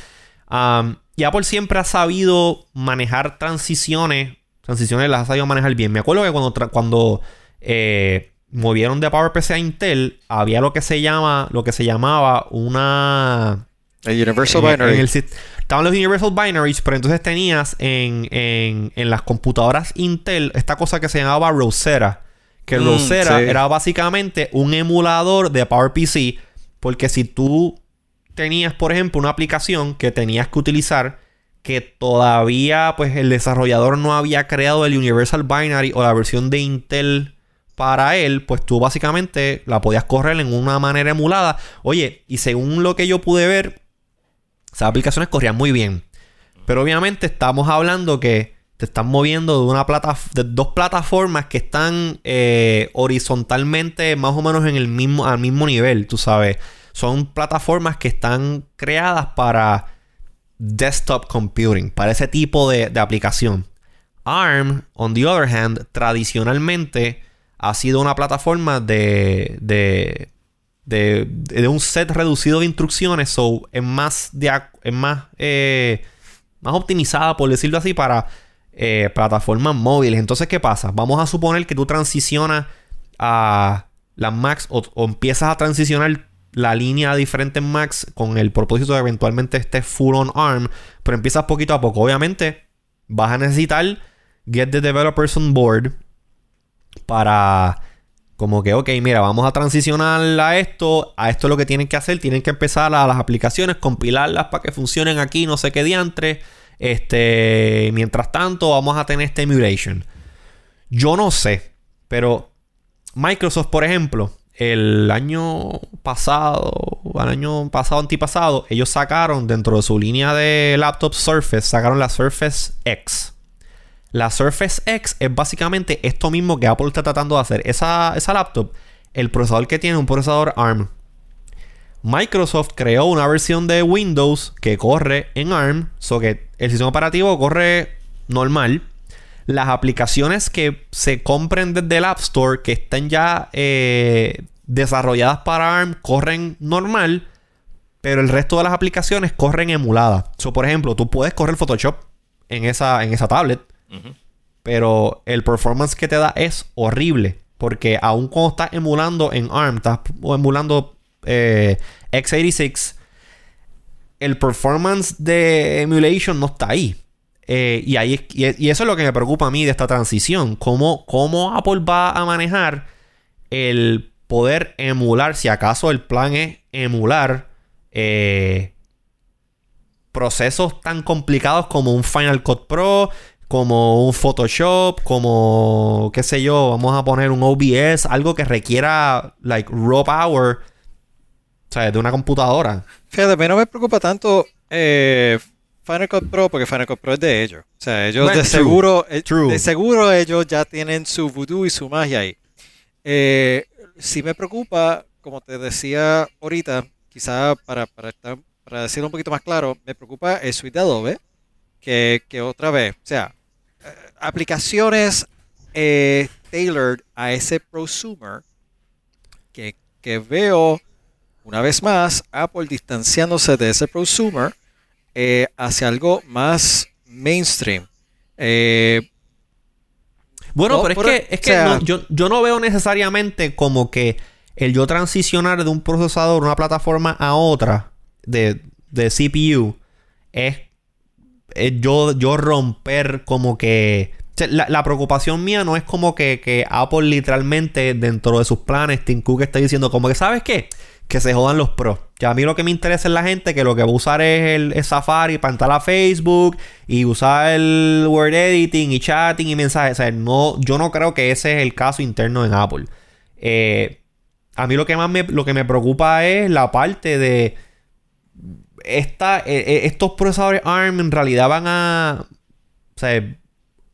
Speaker 1: Um, y Apple siempre ha sabido manejar transiciones. Transiciones las ha sabido manejar bien. Me acuerdo que cuando, cuando eh, movieron de PowerPC a Intel, había lo que se llama, lo que se llamaba una
Speaker 2: El Universal
Speaker 1: en-
Speaker 2: Binary.
Speaker 1: en el sit- estaban los Universal Binaries, pero entonces tenías en, en- en las computadoras Intel esta cosa que se llamaba Rosetta. Que
Speaker 2: Mm,
Speaker 1: Rosetta
Speaker 2: sí.
Speaker 1: era básicamente un emulador de PowerPC. Porque si tú tenías, por ejemplo, una aplicación que tenías que utilizar que todavía pues el desarrollador no había creado el Universal Binary o la versión de Intel para él, pues tú básicamente la podías correr en una manera emulada. Oye, y según lo que yo pude ver, esas aplicaciones corrían muy bien. Pero obviamente estamos hablando que te están moviendo de una plata de dos plataformas que están eh, horizontalmente más o menos en el mismo al mismo nivel, tú sabes. Son plataformas que están creadas para desktop computing, para ese tipo de, de aplicación. ARM, on the other hand, tradicionalmente ha sido una plataforma de, de, de, un set reducido de instrucciones, so es más, de, más, eh, más optimizada, por decirlo así, para eh, plataformas móviles. Entonces, ¿qué pasa? Vamos a suponer que tú transicionas a las Macs o, o empiezas a transicionar la línea a diferentes Macs con el propósito de eventualmente esté full on ARM, pero empiezas poquito a poco. Obviamente, vas a necesitar get the developers on board para como que, ok, mira, vamos a transicionar a esto, a esto es lo que tienen que hacer, tienen que empezar a las aplicaciones, compilarlas para que funcionen aquí, no sé qué diantre. Este, mientras tanto, vamos a tener este emulation. Yo no sé, pero Microsoft, por ejemplo, el año pasado, el año pasado, antipasado, ellos sacaron dentro de su línea de laptop Surface, sacaron la Surface X. La Surface X es básicamente esto mismo que Apple está tratando de hacer. Esa, esa laptop, el procesador que tiene un procesador ARM. Microsoft creó una versión de Windows que corre en ARM, so que el sistema operativo corre normal. Las aplicaciones que se compren desde el App Store, que estén ya eh, desarrolladas para ARM, corren normal, pero el resto de las aplicaciones corren emuladas. Por ejemplo, tú puedes correr Photoshop en esa, en esa tablet, Pero el performance que te da es horrible. Porque aun cuando estás emulando en ARM, estás emulando eh, x86, el performance de emulation no está ahí. Eh, y, ahí y eso es lo que me preocupa a mí de esta transición. ¿Cómo, cómo Apple va a manejar el poder emular, si acaso el plan es emular eh, procesos tan complicados como un Final Cut Pro, como un Photoshop, como, qué sé yo, vamos a poner un OBS, algo que requiera, like, raw power, o sea, de una computadora.
Speaker 2: Fíjate, a mí no me preocupa tanto eh, Final Cut Pro porque Final Cut Pro es de ellos. O sea, ellos
Speaker 1: Bueno,
Speaker 2: de
Speaker 1: true,
Speaker 2: seguro, eh,
Speaker 1: true.
Speaker 2: de seguro ellos ya tienen su voodoo y su magia ahí. Eh, sí me preocupa, como te decía ahorita, quizá para, para, estar- para decirlo un poquito más claro, me preocupa el suite de Adobe, que, que otra vez, o sea, aplicaciones eh, tailored a ese prosumer que, que veo una vez más Apple distanciándose de ese prosumer eh, hacia algo más mainstream. Eh,
Speaker 1: Bueno,
Speaker 2: No,
Speaker 1: pero es que, es que
Speaker 2: sea-
Speaker 1: no- yo, yo no veo necesariamente como que el yo transicionar de un procesador, una plataforma a otra de, de CPU es, yo, yo romper como que... La, la preocupación mía no es como que, que Apple literalmente dentro de sus planes, Tim Cook está diciendo como que, ¿sabes qué? Que se jodan los pros. Ya a mí lo que me interesa es la gente que lo que va a usar es el Safari para entrar a Facebook y usar el Word Editing y chatting y mensajes. O sea, no, yo no creo que ese es el caso interno en Apple. Eh, a mí lo que más me, lo que me preocupa es la parte de esta, eh, eh, estos procesadores ARM en realidad van a... O sea,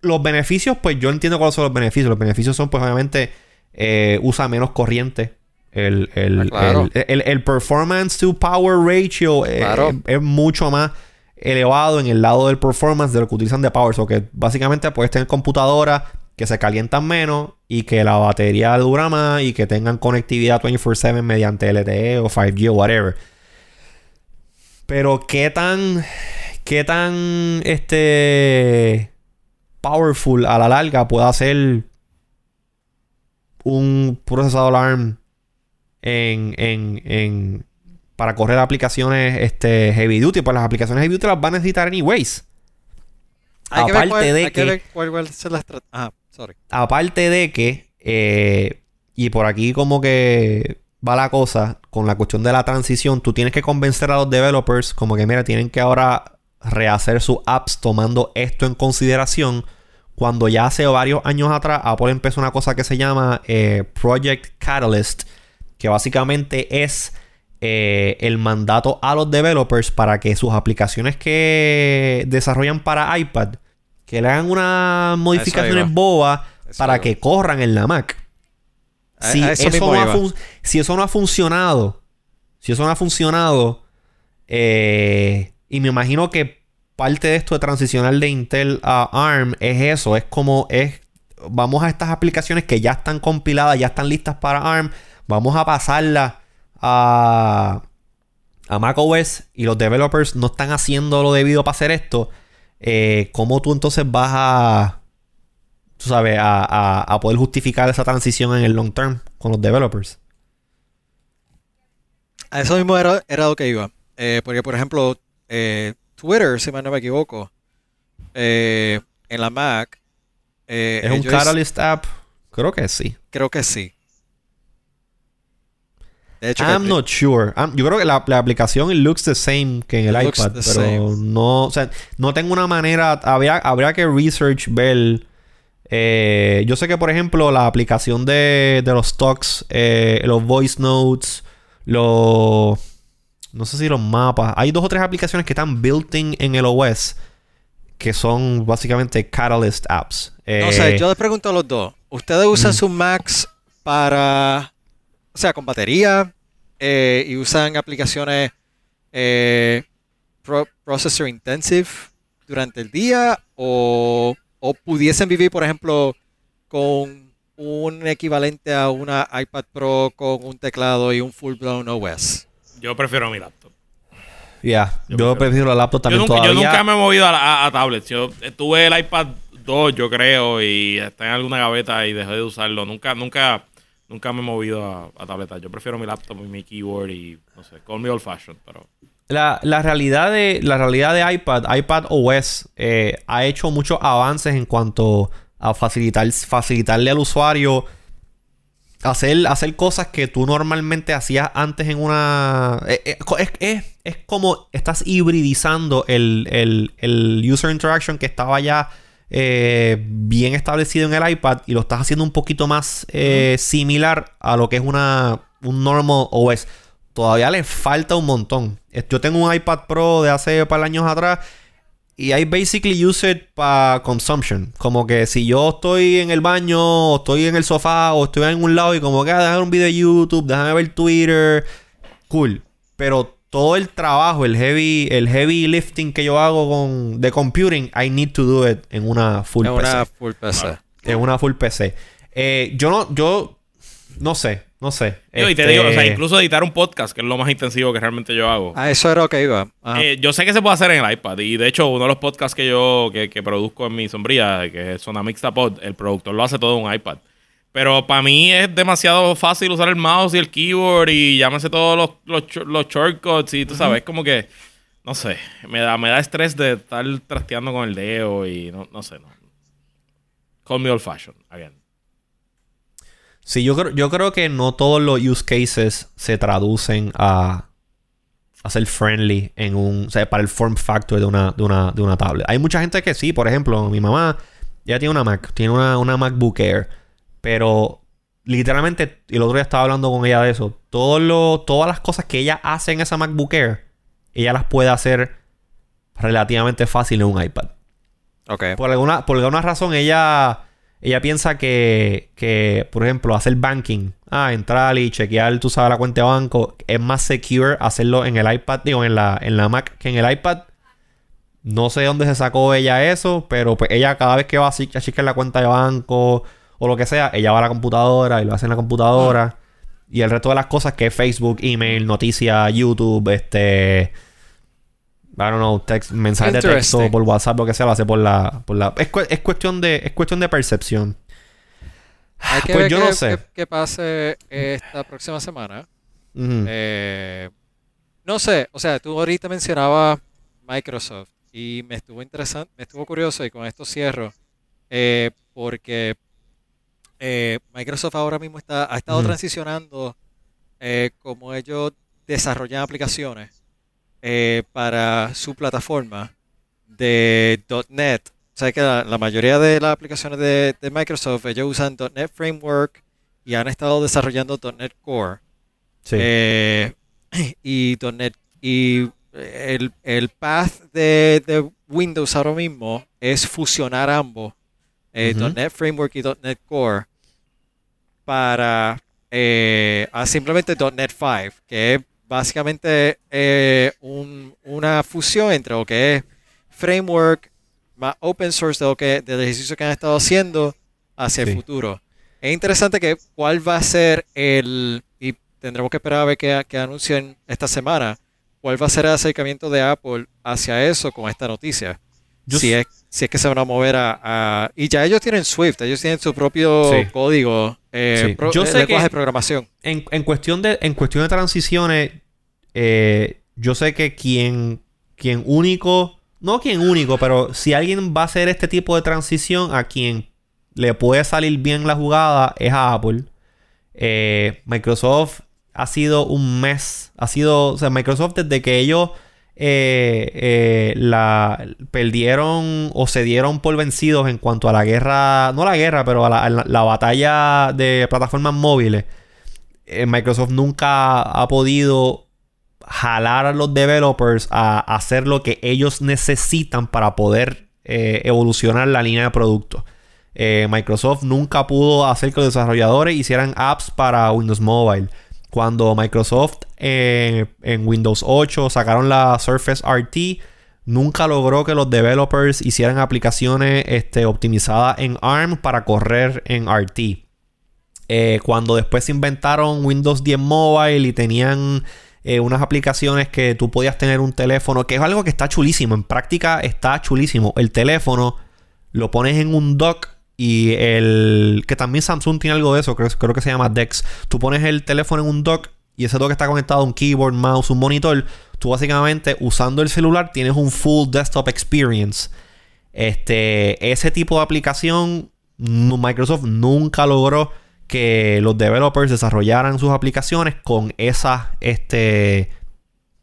Speaker 1: los beneficios, pues yo entiendo cuáles son los beneficios. Los beneficios son, pues obviamente, eh, usa menos corriente. El, el,
Speaker 2: Ah, claro.
Speaker 1: el- el- el performance to power ratio eh,
Speaker 2: Claro.
Speaker 1: es mucho más elevado en el lado del performance de lo que utilizan de power. O que básicamente puedes tener computadoras que se calientan menos y que la batería dura más y que tengan conectividad 24/7 mediante LTE o 5G o whatever. Pero qué tan qué tan este powerful a la larga puede ser un procesador ARM en, en, en para correr aplicaciones este heavy duty, pues las aplicaciones heavy duty las van a necesitar anyways.
Speaker 2: hay que ver
Speaker 1: Aparte
Speaker 2: cuál,
Speaker 1: de
Speaker 2: hay que ver cuál. Ah, sorry.
Speaker 1: Aparte de que, eh, y por aquí como que va la cosa, con la cuestión de la transición, tú tienes que convencer a los developers como que, mira, tienen que ahora rehacer sus apps tomando esto en consideración. Cuando ya hace varios años atrás Apple empezó una cosa que se llama eh, Project Catalyst, que básicamente es eh, el mandato a los developers para que sus aplicaciones que desarrollan para iPad, que le hagan unas modificaciones bobas para
Speaker 2: iba.
Speaker 1: que corran en la Mac. Si
Speaker 2: a eso
Speaker 1: no ha si eso no ha funcionado, si eso no ha funcionado, eh, y me imagino que parte de esto de transicionar de Intel a ARM es eso, es como es, vamos a estas aplicaciones que ya están compiladas, ya están listas para ARM, vamos a pasarlas a, a macOS y los developers no están haciendo lo debido para hacer esto, eh, ¿cómo tú entonces vas a, tú sabes, a, a- a poder justificar esa transición en el long term con los developers?
Speaker 2: A eso mismo era, era lo que iba. Eh, porque, por ejemplo, eh, Twitter, si no me equivoco, eh, en la Mac.
Speaker 1: ¿Es un Catalyst app? Creo que sí.
Speaker 2: Creo que sí. De hecho,
Speaker 1: I'm
Speaker 2: que-
Speaker 1: not sure. I'm- yo creo que la, la aplicación looks the same que en el iPad, pero
Speaker 2: same.
Speaker 1: no, o sea, no tengo una manera. Habría, habría que research ver. Eh, yo sé que, por ejemplo, la aplicación de, de los stocks, eh, los voice notes, los. No sé si los mapas. Hay dos o tres aplicaciones que están built-in en el OS que son básicamente Catalyst apps.
Speaker 2: No
Speaker 1: Eh,
Speaker 2: sé, yo les pregunto a los dos. ¿Ustedes usan
Speaker 1: Ujú.
Speaker 2: sus Macs para. O sea, con batería y usan aplicaciones pro- processor intensive durante el día? O, ¿O pudiesen vivir, por ejemplo, con un equivalente a una iPad Pro con un teclado y un full blown OS?
Speaker 3: Yo prefiero mi laptop.
Speaker 1: Ya,
Speaker 3: Yo
Speaker 1: yo,
Speaker 3: prefiero-
Speaker 1: la laptop
Speaker 3: Yo
Speaker 1: también
Speaker 3: nunca, yo
Speaker 1: todavía.
Speaker 3: nunca me he movido a, a- a tablets. Yo tuve el iPad 2, yo creo, y está en alguna gaveta y dejé de usarlo. Nunca, nunca, nunca me he movido a, a tabletas. Yo prefiero mi laptop y mi keyboard y no sé, call me old fashioned, pero
Speaker 1: La, la realidad de la realidad de iPad, iPad OS eh, ha hecho muchos avances en cuanto a facilitar facilitarle al usuario hacer, hacer cosas que tú normalmente hacías antes en una eh, eh, es- es como estás hibridizando el, el- el user interaction que estaba ya eh, bien establecido en el iPad y lo estás haciendo un poquito más eh, similar a lo que es una, un normal OS. Todavía le falta un montón. Yo tengo un iPad Pro de hace par años atrás y I basically use it para consumption. Como que si yo estoy en el baño, o estoy en el sofá, o estoy en un lado y como que ah, déjame un video de YouTube, déjame ver Twitter, cool. Pero todo el trabajo, el heavy, el heavy lifting que yo hago con de computing, I need to do it en una full
Speaker 2: en
Speaker 1: PC.
Speaker 2: una full PC.
Speaker 1: En una full PC. Eh, yo no, yo no sé, no sé.
Speaker 3: Digo, Y te digo, o sea,
Speaker 1: Este,
Speaker 3: incluso editar un podcast, que es lo más intensivo que realmente yo hago.
Speaker 2: Ah, eso era lo que iba.
Speaker 3: Eh, yo sé que se puede hacer en el iPad. Y de hecho, uno de los podcasts que yo que, que produzco en mi sombría, que es Zona Mixta Pod, el productor lo hace todo en un iPad. Pero para mí es demasiado fácil usar el mouse y el keyboard y llámese todos los, los, sh- los shortcuts y tú sabes, como que, no sé, me da, me da estrés de estar trasteando con el dedo y no, no sé, no. Call me old fashion, again.
Speaker 1: Sí, yo creo, yo creo que no todos los use cases se traducen a, a ser friendly en un, o sea, para el form factor de una, de una, de una tablet. Hay mucha gente que sí, por ejemplo, mi mamá ya tiene una Mac, tiene una, una MacBook Air, pero literalmente, y el otro día estaba hablando con ella de eso, todo lo, todas las cosas que ella hace en esa MacBook Air, ella las puede hacer relativamente fácil en un iPad.
Speaker 2: ok.
Speaker 1: Por alguna, por alguna razón ella, ella piensa que, que, por ejemplo, hacer banking, ah, entrar y chequear, tú sabes, la cuenta de banco, es más secure hacerlo en el iPad, digo, en la, en la Mac que en el iPad. No sé dónde se sacó ella eso, pero pues ella cada vez que va a chequear la cuenta de banco o lo que sea, ella va a la computadora y lo hace en la computadora. Y el resto de las cosas que es Facebook, email, noticias, YouTube, este... I don't know, text, mensajes de texto por WhatsApp, lo que sea, lo hace por la... Por la es, es cuestión de, es cuestión de percepción.
Speaker 2: Hay que
Speaker 1: pues
Speaker 2: ver
Speaker 1: yo no sé.
Speaker 2: qué- pase esta próxima semana. Eh, no sé, o sea, tú ahorita mencionabas Microsoft y me estuvo interesante, me estuvo curioso y con esto cierro, eh, porque eh, Microsoft ahora mismo está, ha estado transicionando como ellos desarrollan aplicaciones eh, para su plataforma de .NET. O sea que la, la mayoría de las aplicaciones de, de Microsoft, ellos usan .NET Framework y han estado desarrollando .NET Core.
Speaker 1: Sí.
Speaker 2: Eh, y .NET y el, el path de, de Windows ahora mismo es fusionar ambos, eh. .NET Framework y .NET Core, para eh, a simplemente .NET 5, que es básicamente eh, un- una fusión entre lo que es framework más open source de lo que, del ejercicio que han estado haciendo hacia el futuro. Es interesante que cuál va a ser el, y tendremos que esperar a ver qué, qué anuncien esta semana, cuál va a ser el acercamiento de Apple hacia eso con esta noticia.
Speaker 1: Yo
Speaker 2: si, es, si es que se van a mover a, a- Y ya ellos tienen Swift, ellos tienen su propio
Speaker 1: Sí.
Speaker 2: código, eh,
Speaker 1: Sí.
Speaker 2: pro-
Speaker 1: Yo
Speaker 2: eh,
Speaker 1: sé
Speaker 2: lenguaje
Speaker 1: que-
Speaker 2: de programación.
Speaker 1: en, en cuestión de en cuestión de transiciones eh, yo sé que quien quien único no quien único pero si alguien va a hacer este tipo de transición a quien le puede salir bien la jugada es a Apple Eh, Microsoft ha sido un mes ha sido o sea Microsoft desde que ellos eh, eh, la perdieron o se dieron por vencidos en cuanto a la guerra, no la guerra, pero a la, a la- la batalla de plataformas móviles. eh, Microsoft nunca ha podido jalar a los developers a hacer lo que ellos necesitan para poder evolucionar la línea de productos. Microsoft nunca pudo hacer que los desarrolladores hicieran apps para Windows Mobile. Cuando Microsoft eh, en Windows 8 sacaron la Surface RT, nunca logró que los developers hicieran aplicaciones este, optimizadas en ARM para correr en RT. Eh, cuando después se inventaron Windows 10 Mobile y tenían eh, unas aplicaciones que tú podías tener un teléfono, que es algo que está chulísimo, en práctica está chulísimo. El teléfono lo pones en un dock y el que también Samsung tiene algo de eso, creo, creo que se llama Dex. Tú pones el teléfono en un dock y ese dock está conectado a un keyboard, mouse, un monitor. Tú básicamente usando el celular tienes un full desktop experience. Este, ese tipo de aplicación Microsoft nunca logró que los developers desarrollaran sus aplicaciones con esas este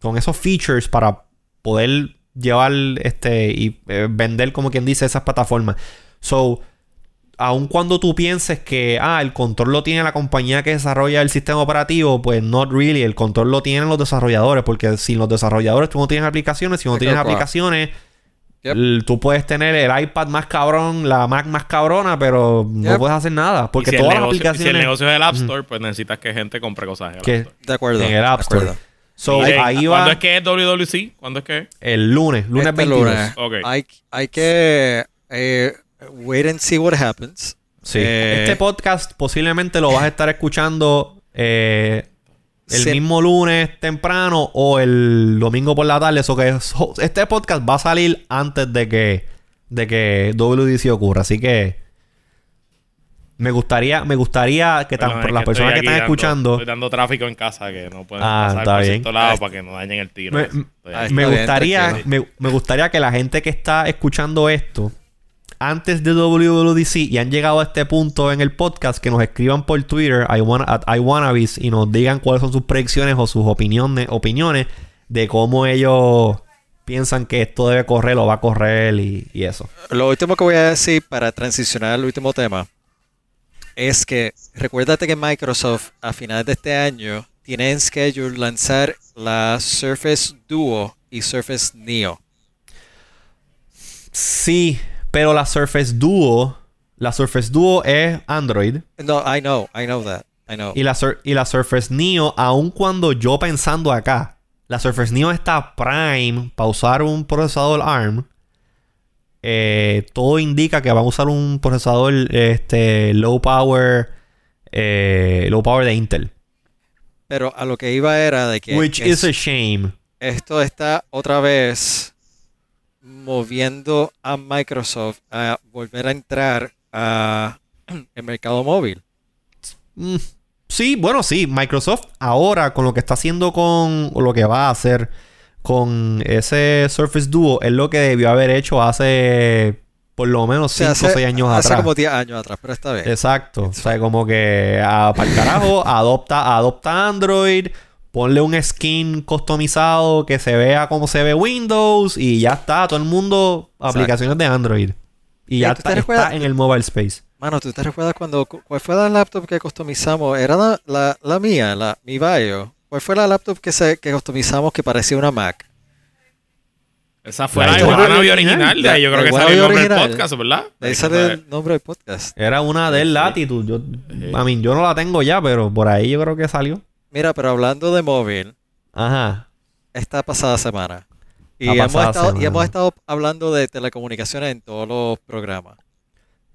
Speaker 1: con esos features para poder llevar este y eh, vender como quien dice esas plataformas. So, aun cuando tú pienses que ah, el control lo tiene la compañía que desarrolla el sistema operativo, pues not really, el control lo tienen los desarrolladores, porque sin los desarrolladores tú no tienes aplicaciones, si no tienes
Speaker 2: Claro.
Speaker 1: aplicaciones,
Speaker 2: Yep.
Speaker 1: tú puedes tener el iPad más cabrón, la Mac más cabrona, pero no puedes hacer nada, porque
Speaker 3: si
Speaker 1: todas las aplicaciones
Speaker 3: Si el negocio es el App Store, pues necesitas que gente compre cosas en el
Speaker 1: Que-
Speaker 3: App Store.
Speaker 2: De acuerdo.
Speaker 1: en el App Store. So, ahí
Speaker 3: ¿Cuándo
Speaker 1: va
Speaker 3: es que es WWC? ¿Cuándo es que es?
Speaker 1: el lunes, lunes
Speaker 2: Este
Speaker 1: 22.
Speaker 2: lunes.
Speaker 3: Ok.
Speaker 2: Hay, hay que eh, wait and see what happens.
Speaker 1: Sí.
Speaker 2: Eh,
Speaker 1: este podcast posiblemente lo vas a estar escuchando eh, el
Speaker 2: Sí.
Speaker 1: mismo lunes temprano o el domingo por la tarde. Eso que es- este podcast va a salir antes de que, de que WDC ocurra. Así que me gustaría, me gustaría que tan- por las
Speaker 3: que
Speaker 1: personas que están
Speaker 3: dando-
Speaker 1: escuchando.
Speaker 3: Estoy dando tráfico en casa que no pueden
Speaker 1: Ah,
Speaker 3: pasar
Speaker 1: está
Speaker 3: por
Speaker 1: bien.
Speaker 3: cierto lado para que no dañen el tiro.
Speaker 1: Me-
Speaker 2: Ah.
Speaker 1: Me gustaría, me, me gustaría que la gente que está escuchando esto antes de WWDC y han llegado a este punto en el podcast, que nos escriban por Twitter, I wanna- at iWannabes, y nos digan cuáles son sus predicciones o sus opiniones, opiniones de cómo ellos piensan que esto debe correr o va a correr y, y eso.
Speaker 2: Lo último que voy a decir para transicionar al último tema es que recuérdate que Microsoft a finales de este año tiene en schedule lanzar la Surface Duo y Surface Neo.
Speaker 1: Sí, pero la Surface Duo, la Surface Duo es Android.
Speaker 2: No, I know, I know that. I know.
Speaker 1: Y la, Sur- y la Surface Neo, aun cuando yo pensando acá, la Surface Neo está prime para usar un procesador ARM. eh, todo indica que van a usar un procesador este, low power, eh, low power de Intel.
Speaker 2: Pero a lo que iba era de que
Speaker 1: Which
Speaker 2: es-
Speaker 1: is a shame.
Speaker 2: esto está otra vez moviendo a Microsoft a volver a entrar a el mercado móvil.
Speaker 1: Mm, sí, bueno, sí. Microsoft ahora con lo que está haciendo con o lo que va a hacer con ese Surface Duo es lo que debió haber hecho hace por lo menos
Speaker 2: O sea,
Speaker 1: 5 o 6 años
Speaker 2: hace
Speaker 1: atrás.
Speaker 2: como 10 años atrás, pero está bien.
Speaker 1: Exacto. O sea, como que para el carajo, adopta, adopta Android, ponle un skin customizado que se vea como se ve Windows y ya está. Todo el mundo aplicaciones de Android. Y ya
Speaker 2: Ey, ¿tú te
Speaker 1: está, está en el mobile space.
Speaker 2: Mano, ¿tú te recuerdas cuando cuál fue la laptop que customizamos? Era la, la, la mía, la mi Vaio. ¿Cuál fue la laptop que se que customizamos que parecía una Mac?
Speaker 3: Esa fue
Speaker 1: La Iguana original.
Speaker 3: original. De ahí yo creo que salió el nombre del podcast, ¿verdad?
Speaker 2: De ahí sale el nombre del podcast.
Speaker 1: Era una del. Latitude. Yo,
Speaker 3: Sí.
Speaker 1: I mean, yo no la tengo ya, pero por ahí yo creo que salió.
Speaker 2: Mira, pero hablando de móvil,
Speaker 1: Ajá.
Speaker 2: esta pasada semana. Y,
Speaker 1: La
Speaker 2: hemos
Speaker 1: pasada
Speaker 2: estado, y hemos estado hablando de telecomunicaciones en todos los programas.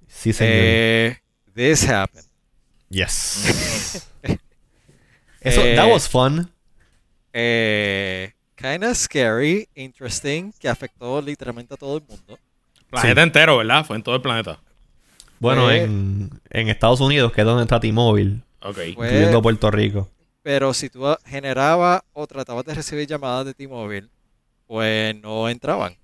Speaker 1: Sí, señor.
Speaker 2: Eh, this happened.
Speaker 1: yes. Eso,
Speaker 2: eh,
Speaker 1: that was fun.
Speaker 2: Eh, kinda scary, interesting, que afectó literalmente a todo el mundo.
Speaker 3: Planeta entero, ¿verdad? Fue en todo el planeta.
Speaker 1: Bueno,
Speaker 2: eh,
Speaker 1: en, en Estados Unidos, que es donde está T-Mobile,
Speaker 3: Ok.
Speaker 2: Fue-
Speaker 1: incluyendo Puerto Rico.
Speaker 2: Pero si tú generabas o tratabas de recibir llamadas de T-Mobile, pues no entraban.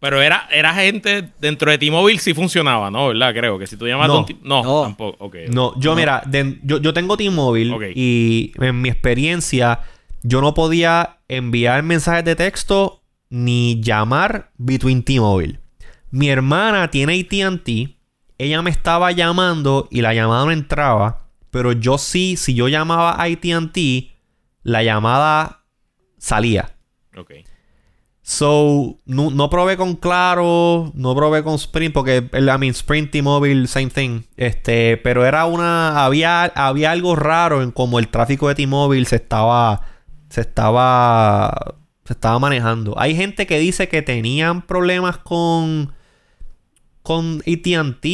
Speaker 3: Pero era, era gente dentro de T-Mobile sí funcionaba, ¿no? ¿Verdad? Creo que si tú llamas
Speaker 1: No.
Speaker 3: a un T- no,
Speaker 2: No.
Speaker 3: tampoco.
Speaker 1: No, yo
Speaker 2: No.
Speaker 1: mira, de- yo, yo tengo T-Mobile y en mi experiencia yo no podía enviar mensajes de texto ni llamar between T-Mobile. Mi hermana tiene AT&T, ella me estaba llamando y la llamada no entraba, pero yo sí, si yo llamaba a AT&T, la llamada salía.
Speaker 3: Ok.
Speaker 1: So, no, no probé con Claro, no probé con Sprint, porque I mean, Sprint y Mobile, same thing. Este, pero era una. Había, había algo raro en cómo el tráfico de T-Mobile se estaba. Se estaba. Se estaba manejando. Hay gente que dice que tenían problemas con. Con ATT.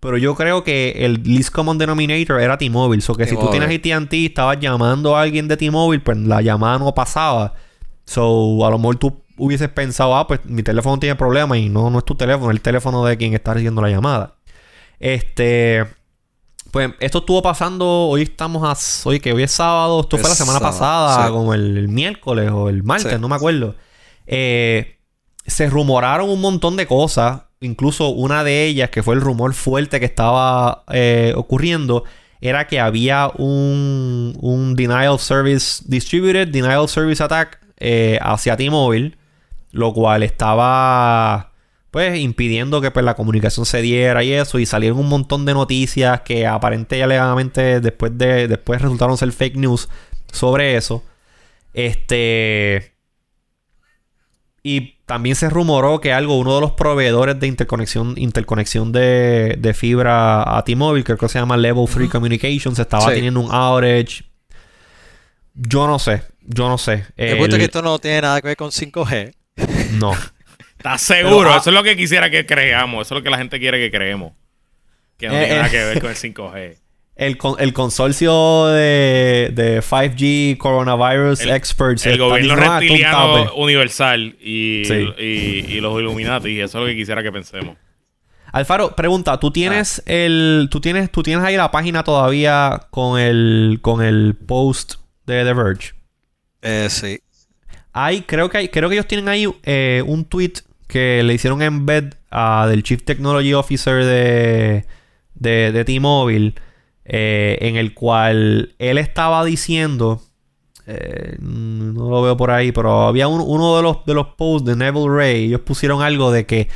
Speaker 1: Pero yo creo que el least common denominator era T-Mobile. So que si tú tienes ATT y estabas llamando a alguien de T-Mobile, pues la llamada no pasaba. So, a lo mejor tú hubieses pensado, ah, pues mi teléfono tiene problemas y no, no es tu teléfono, es el teléfono de quien está recibiendo la llamada. Este. Pues esto estuvo pasando, hoy estamos a. Hoy que hoy es sábado, esto fue la semana
Speaker 2: sábado,
Speaker 1: pasada,
Speaker 2: sí.
Speaker 1: como el, el miércoles o el martes,
Speaker 2: Sí.
Speaker 1: no me acuerdo. Eh, se rumoraron un montón de cosas, incluso una de ellas, que fue el rumor fuerte que estaba eh, ocurriendo, era que había un, un denial of service distributed, denial of service attack eh, hacia T-Mobile. lo cual estaba pues impidiendo que pues, la comunicación se diera y eso y salieron un montón de noticias que aparentemente y alegadamente después de después resultaron ser fake news sobre eso este y también se rumoró que algo uno de los proveedores de interconexión interconexión de, de fibra a T-Mobile creo que se llama Level 3 Communications estaba
Speaker 2: Sí.
Speaker 1: teniendo un outage yo no sé yo no sé
Speaker 2: Me gusta
Speaker 1: El-
Speaker 2: que esto no tiene nada que ver con 5G.
Speaker 1: no
Speaker 3: ¿Estás seguro?
Speaker 1: Pero, ah-
Speaker 3: eso es lo que quisiera que creamos. Eso es lo que la gente quiere que creemos. Que no
Speaker 1: Eh,
Speaker 3: tiene nada
Speaker 1: eh.
Speaker 3: que ver con el 5G.
Speaker 1: El, con- el consorcio de, de 5G Coronavirus
Speaker 3: El-
Speaker 1: Experts.
Speaker 3: El gobierno
Speaker 1: "Ah,
Speaker 3: reptiliano
Speaker 1: tape".
Speaker 3: universal y,
Speaker 1: Sí.
Speaker 3: y, y los Illuminati. Eso es lo que quisiera que pensemos.
Speaker 1: Alfaro, pregunta, ¿tú tienes
Speaker 3: Ah.
Speaker 1: el. Tú tienes, tú tienes ahí la página todavía con el. con el post de The Verge?
Speaker 2: Eh, sí.
Speaker 1: Hay, creo que hay, creo que ellos tienen ahí eh, un tweet que le hicieron embed a del Chief Technology Officer de, de, de T-Mobile, eh, en el cual él estaba diciendo, eh, no lo veo por ahí, pero había un- uno de los, de los posts de Neville Ray, ellos pusieron algo de que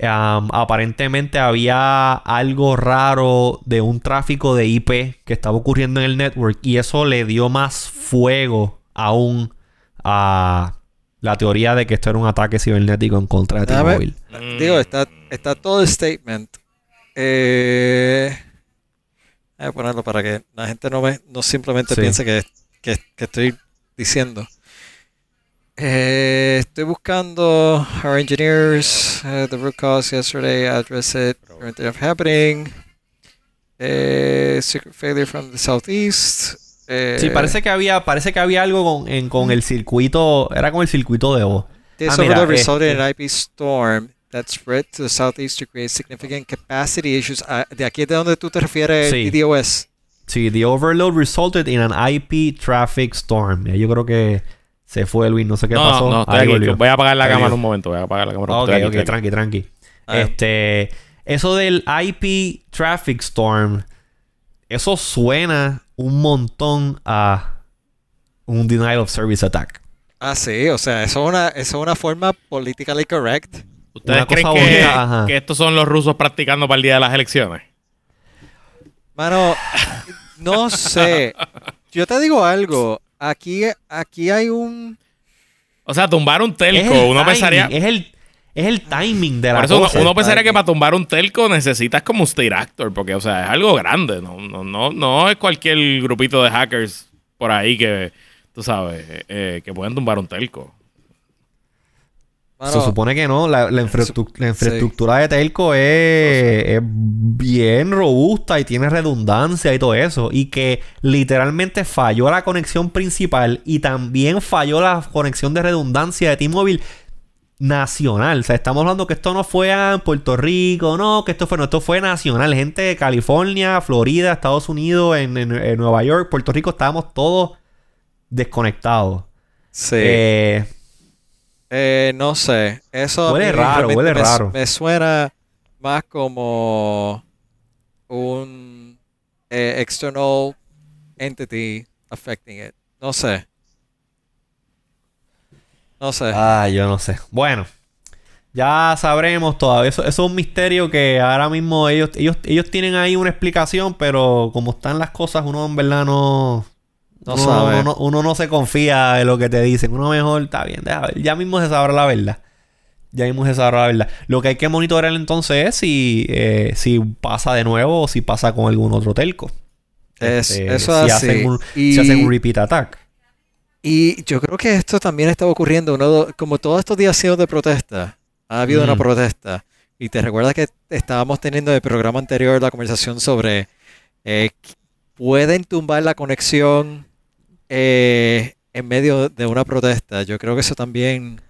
Speaker 1: um, aparentemente había algo raro de un tráfico de IP que estaba ocurriendo en el network y eso le dio más fuego aún a la teoría de que esto era un ataque cibernético en contra de T-Mobile.
Speaker 2: Digo, está, está todo el statement. Eh, voy a ponerlo para que la gente no, me, no simplemente
Speaker 1: Sí.
Speaker 2: piense que, que- que estoy diciendo. Eh, estoy buscando our engineers, uh, the root cause yesterday, address it, currently of happening. Eh, secret failure from the southeast. Eh,
Speaker 1: Sí, parece que había, parece que había algo con, en- con el circuito, era con el circuito de voz.
Speaker 2: This
Speaker 1: Ah, mira,
Speaker 2: resulted in
Speaker 1: este-
Speaker 2: an IP storm that spread to the southeast to create significant capacity issues. Ah, de aquí es de donde tú te refieres
Speaker 1: Sí.
Speaker 2: DDoS.
Speaker 1: Sí, the overload resulted in an IP traffic storm. Yo creo que se fue Luis, no sé qué
Speaker 3: no,
Speaker 1: pasó.
Speaker 3: no, estoy
Speaker 1: Ahí
Speaker 3: aquí. Voy a apagar la
Speaker 1: Ahí
Speaker 3: cámara un momento. Voy a apagar la cámara.
Speaker 1: Ok,
Speaker 3: aquí,
Speaker 1: ok, tranqui, tranqui.
Speaker 2: Ah.
Speaker 1: Este, eso del IP traffic storm, eso suena un montón a un denial of service attack.
Speaker 2: Ah, sí, o sea, eso es una, eso es una forma politically correct.
Speaker 3: ¿Ustedes creen que,
Speaker 1: bonita, ajá.
Speaker 3: que estos son los rusos practicando para el día de las elecciones?
Speaker 2: Mano, no sé. Yo te digo algo. Aquí, aquí hay un.
Speaker 3: O sea, tumbar un
Speaker 1: Es
Speaker 3: telco.
Speaker 1: el
Speaker 3: Uno
Speaker 1: timing,
Speaker 3: pensaría.
Speaker 1: Es el, es el timing de la
Speaker 3: Por eso uno,
Speaker 1: cosa.
Speaker 3: uno pensaría que para tumbar un telco necesitas como un state actor, porque, o sea, es algo grande. No, no, no, no es cualquier grupito de hackers por ahí que, tú sabes, eh, que pueden tumbar un telco.
Speaker 1: Se supone que no, la, la infraestru- la
Speaker 2: Sí.
Speaker 1: infraestructura de Telco es, es bien robusta y tiene redundancia y todo eso. Y que literalmente falló la conexión principal y también falló la conexión de redundancia de T-Mobile nacional. O sea, estamos hablando que esto no fue en Puerto Rico, no, que esto fue, no, esto fue nacional. Gente de California, Florida, Estados Unidos, en, en- en Nueva York, Puerto Rico, estábamos todos desconectados.
Speaker 2: sí.
Speaker 1: Eh,
Speaker 2: Eh, no sé. Eso
Speaker 1: Huele raro, huele
Speaker 2: me,
Speaker 1: raro.
Speaker 2: me suena más como un eh, external entity affecting it. No sé. No sé.
Speaker 1: Ah, yo no sé. Bueno, ya sabremos todavía. Eso, eso es un misterio que ahora mismo ellos, ellos, ellos tienen ahí una explicación, pero como están las cosas, uno en verdad no.
Speaker 2: No
Speaker 1: uno,
Speaker 2: sabe.
Speaker 1: Uno, no- uno no se confía en lo que te dicen. Uno mejor está bien, deja ver. Ya mismo se sabrá la verdad. Ya mismo se sabrá la verdad. Lo que hay que monitorear entonces es si, eh, si pasa de nuevo o si pasa con algún otro telco.
Speaker 2: Es-
Speaker 1: Este,
Speaker 2: eso
Speaker 1: si
Speaker 2: así.
Speaker 1: hacen un,
Speaker 2: Y-
Speaker 1: si hacen un repeat attack.
Speaker 2: Y yo creo que esto también estaba ocurriendo. uno- como todos estos días sido de protesta, ha habido una protesta. Y te recuerdas que estábamos teniendo en el programa anterior la conversación sobre eh, pueden tumbar la conexión eh, en medio de una protesta. Yo creo que eso también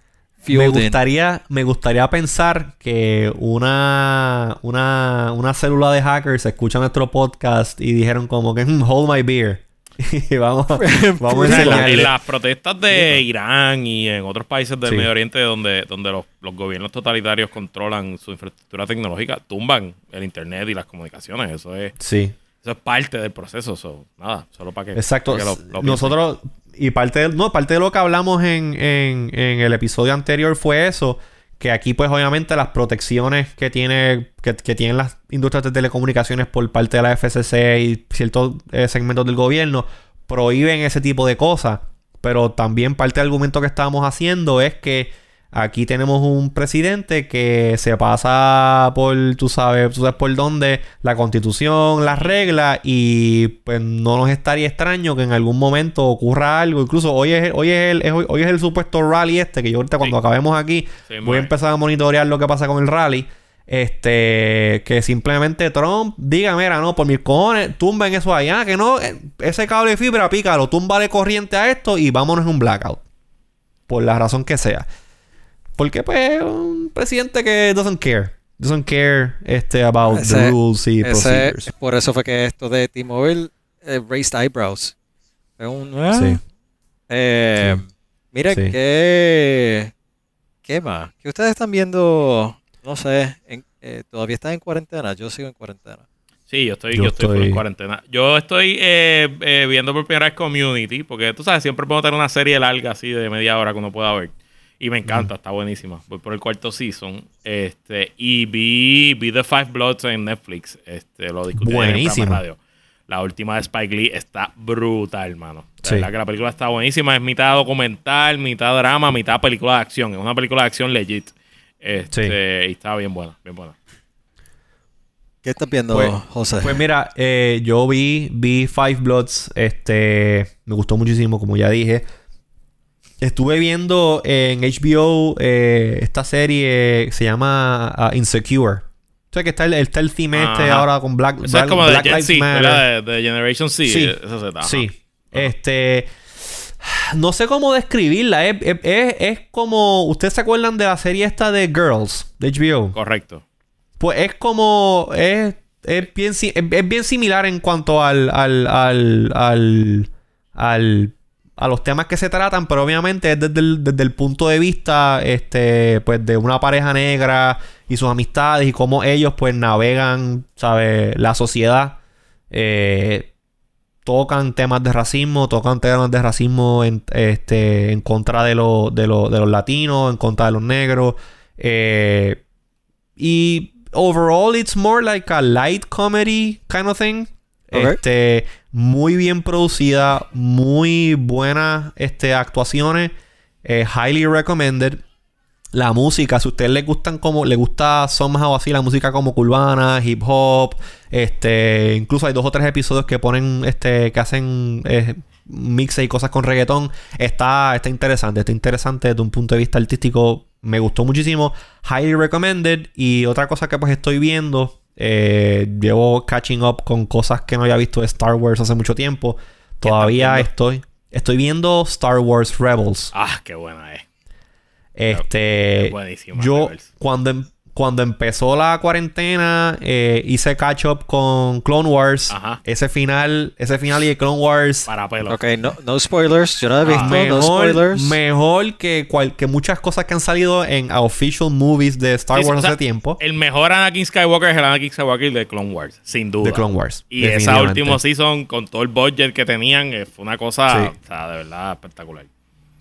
Speaker 1: Me gustaría, me gustaría pensar que una, una, una célula de hackers escucha nuestro podcast y dijeron como que "Hmm, hold my beer. y vamos, vamos a
Speaker 3: sea, en, la- en
Speaker 1: enseñarle.
Speaker 3: las protestas de Irán y en otros países del
Speaker 1: Sí.
Speaker 3: Medio Oriente donde, donde los, los gobiernos totalitarios controlan su infraestructura tecnológica, tumban el internet y las comunicaciones. Eso es,
Speaker 1: Sí,
Speaker 3: eso es parte del proceso. so, nada, solo para que,
Speaker 1: exacto.
Speaker 3: para que lo- lo.
Speaker 1: Nosotros, y parte de, no, parte de lo que hablamos en, en, en el episodio anterior fue eso. Que aquí, pues, obviamente, las protecciones que tiene, que, que tienen las industrias de telecomunicaciones por parte de la FCC y ciertos eh, segmentos del gobierno prohíben ese tipo de cosas. Pero también parte del argumento que estábamos haciendo es que Aquí tenemos un presidente que se pasa por, tú sabes, tú sabes por dónde, la constitución, las reglas, y pues no nos estaría extraño que en algún momento ocurra algo. Incluso hoy es, hoy es, el, hoy, es el supuesto rally este, que yo ahorita cuando acabemos aquí voy a empezar a monitorear lo que pasa con el rally. Este, que simplemente Trump diga, mira, no, por mis cojones, tumben eso allá, que no, eh, ese cable de fibra, pícalo, de corriente a esto y vámonos en un blackout. Por la razón que sea. Porque, pues, un presidente que doesn't care. Doesn't care este, about the rules y procedures.
Speaker 2: Por eso fue que esto de T-Mobile eh, raised eyebrows. un, ah.
Speaker 1: sí.
Speaker 2: Eh, Mira, ¿qué, ¿qué más? ¿Qué ustedes están viendo? No sé, eh, todavía están en cuarentena. Yo sigo en cuarentena.
Speaker 3: Sí, yo estoy, yo, estoy, en cuarentena. Yo estoy eh, viendo por primera vez Community, porque tú sabes, siempre puedo tener una serie larga así de media hora que uno pueda ver. Y me encanta, está buenísima. Voy por el cuarto season. Este, y vi, vi The Five Bloods en Netflix. Este, lo discutí en el radio. La última de Spike Lee está brutal, hermano. La verdad que la película está buenísima. Es mitad documental, mitad drama, mitad película de acción. Es una película de acción legit. Este, Y está bien buena, bien buena.
Speaker 2: ¿Qué estás viendo,
Speaker 1: pues,
Speaker 2: José?
Speaker 1: Pues mira, eh, yo vi, vi Five Bloods. Este, me gustó muchísimo, como ya dije. Estuve viendo en HBO eh, esta serie se llama ah, Insecure. O sea que está el, está el theme este ahora con Black,
Speaker 3: Black, es como de De, Generation C. Sí, eso se
Speaker 1: sí. Este... No sé cómo describirla. Es, es, como... ¿Ustedes se acuerdan de la serie esta de Girls? De HBO.
Speaker 3: Correcto.
Speaker 1: Pues es como... Es, es, bien, es, bien similar en cuanto al... al, al, al, al a los temas que se tratan, pero obviamente es desde el, desde el punto de vista este, pues, de una pareja negra y sus amistades y cómo ellos pues navegan, ¿sabes? La sociedad. Eh, tocan temas de racismo, tocan temas de racismo en, este, en contra de, lo, de, de los latinos, en contra de los negros. Eh, y overall it's more like a light comedy kind of thing. Este, muy bien producida, muy buenas este, actuaciones, eh, highly recommended. La música, si a ustedes les gustan como, le gusta somehow así la música como cubana, hip hop, este, incluso hay dos o tres episodios que ponen, este, que hacen eh, mixes y cosas con reggaetón. Está, está interesante, está interesante desde un punto de vista artístico. Me gustó muchísimo. Highly recommended. Y otra cosa que pues estoy viendo eh, llevo catching up con cosas que no había visto de Star Wars hace mucho tiempo. Todavía estoy. Estoy viendo Star Wars Rebels.
Speaker 3: Ah, qué buena es.
Speaker 1: Este. Yo, cuando, em- cuando empezó la cuarentena, eh, hice catch up con Clone Wars. Ese final, ese final y de Clone Wars.
Speaker 3: Para pelo.
Speaker 2: Ok, no, no spoilers. Yo no he visto, mejor, no spoilers.
Speaker 1: Mejor que, que muchas cosas que han salido en official movies de Star Wars hace tiempo.
Speaker 3: El mejor Anakin Skywalker es el Anakin Skywalker de Clone Wars, sin duda.
Speaker 1: De Clone Wars.
Speaker 3: Y esa última season, con todo el budget que tenían, eh, fue una cosa, o sea, de verdad espectacular.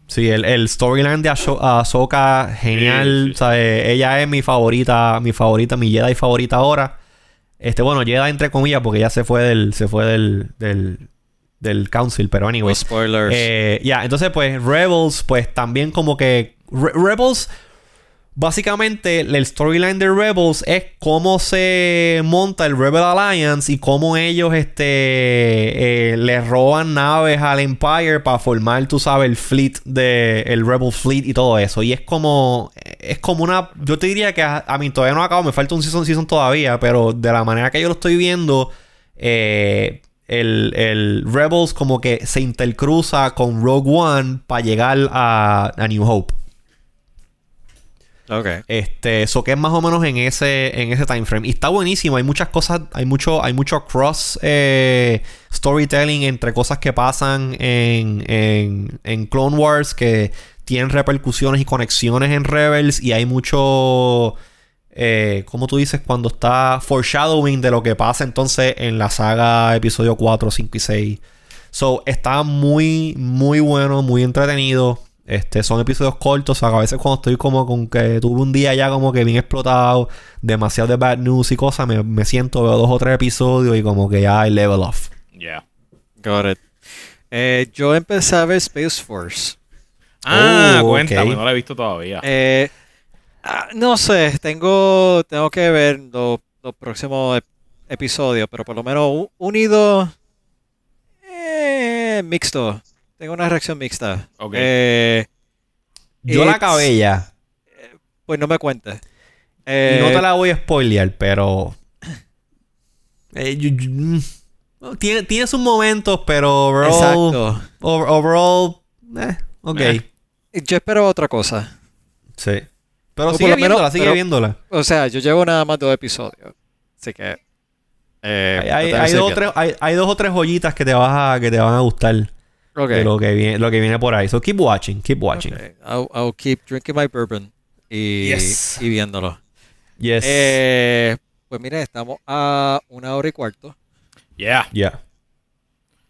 Speaker 1: Sí, el, storyline de Ahsoka, genial. ella es mi favorita, mi favorita, mi Jedi favorita ahora. Este, bueno, Jedi entre comillas, porque ya se fue del, se fue del, del, del Council, pero anyway.
Speaker 2: spoilers.
Speaker 1: Eh, ya, entonces, pues, Rebels, pues también como que. Rebels Básicamente, el storyline de Rebels es cómo se monta el Rebel Alliance y cómo ellos este, eh, le roban naves al Empire para formar, tú sabes, el fleet de el Rebel Fleet y todo eso. Y es como, es como una, yo te diría que a, mí todavía no ha acabado, me falta un season season todavía, pero de la manera que yo lo estoy viendo, eh, el, el, Rebels como que se intercruza con Rogue One para llegar a, a New Hope.
Speaker 2: Ok.
Speaker 1: Este, eso que es más o menos en ese, en ese time frame. Y está buenísimo. Hay muchas cosas, hay mucho, hay mucho cross eh, storytelling entre cosas que pasan en, en, en Clone Wars que tienen repercusiones y conexiones en Rebels. Y hay mucho. Eh, como tú dices, cuando está foreshadowing de lo que pasa entonces en la saga episodio 4, 5 y 6. So, está muy, muy bueno, muy entretenido. Este, son episodios cortos, o sea, a veces cuando estoy como con que tuve un día ya como que bien explotado, demasiado de bad news y cosas, me, me siento, veo dos o tres episodios y como que ya hay level off.
Speaker 3: Yeah.
Speaker 2: Got it. Eh, yo empecé a ver Space Force.
Speaker 3: Ah,
Speaker 1: Oh,
Speaker 3: cuéntame, no la he visto todavía.
Speaker 2: Eh, ah, no sé, tengo, tengo que ver los, los próximos ep- episodios, pero por lo menos unido eh, mixto. Tengo una reacción mixta.
Speaker 3: Ok.
Speaker 2: Eh,
Speaker 1: Yo la acabé ya.
Speaker 2: pues no me cuentes.
Speaker 1: Y
Speaker 2: Eh,
Speaker 1: no te la voy a spoilear, pero. Eh, yo- yo- mm, tiene, tiene sus momentos, pero overall.
Speaker 2: Exacto.
Speaker 1: over- overall. Eh, ok.
Speaker 3: Eh.
Speaker 2: Yo espero otra cosa.
Speaker 1: Sí. Pero
Speaker 2: O por
Speaker 1: sigue
Speaker 2: menos-
Speaker 1: viéndola, sigue
Speaker 2: pero-
Speaker 1: viéndola.
Speaker 2: O sea, yo llevo nada más dos episodios. Así que. eh,
Speaker 1: Hay,
Speaker 2: no
Speaker 1: dos o tres, hay, hay dos o tres joyitas que te, vas a, que te van a gustar De lo que, viene, lo que viene por ahí. So keep watching, keep watching.
Speaker 2: Ok. I'll, I'll keep drinking my bourbon y,
Speaker 1: Yes.
Speaker 2: y viéndolo.
Speaker 1: Yes.
Speaker 2: Eh, pues mire, estamos a una hora y cuarto.
Speaker 3: Yeah.
Speaker 1: Ya.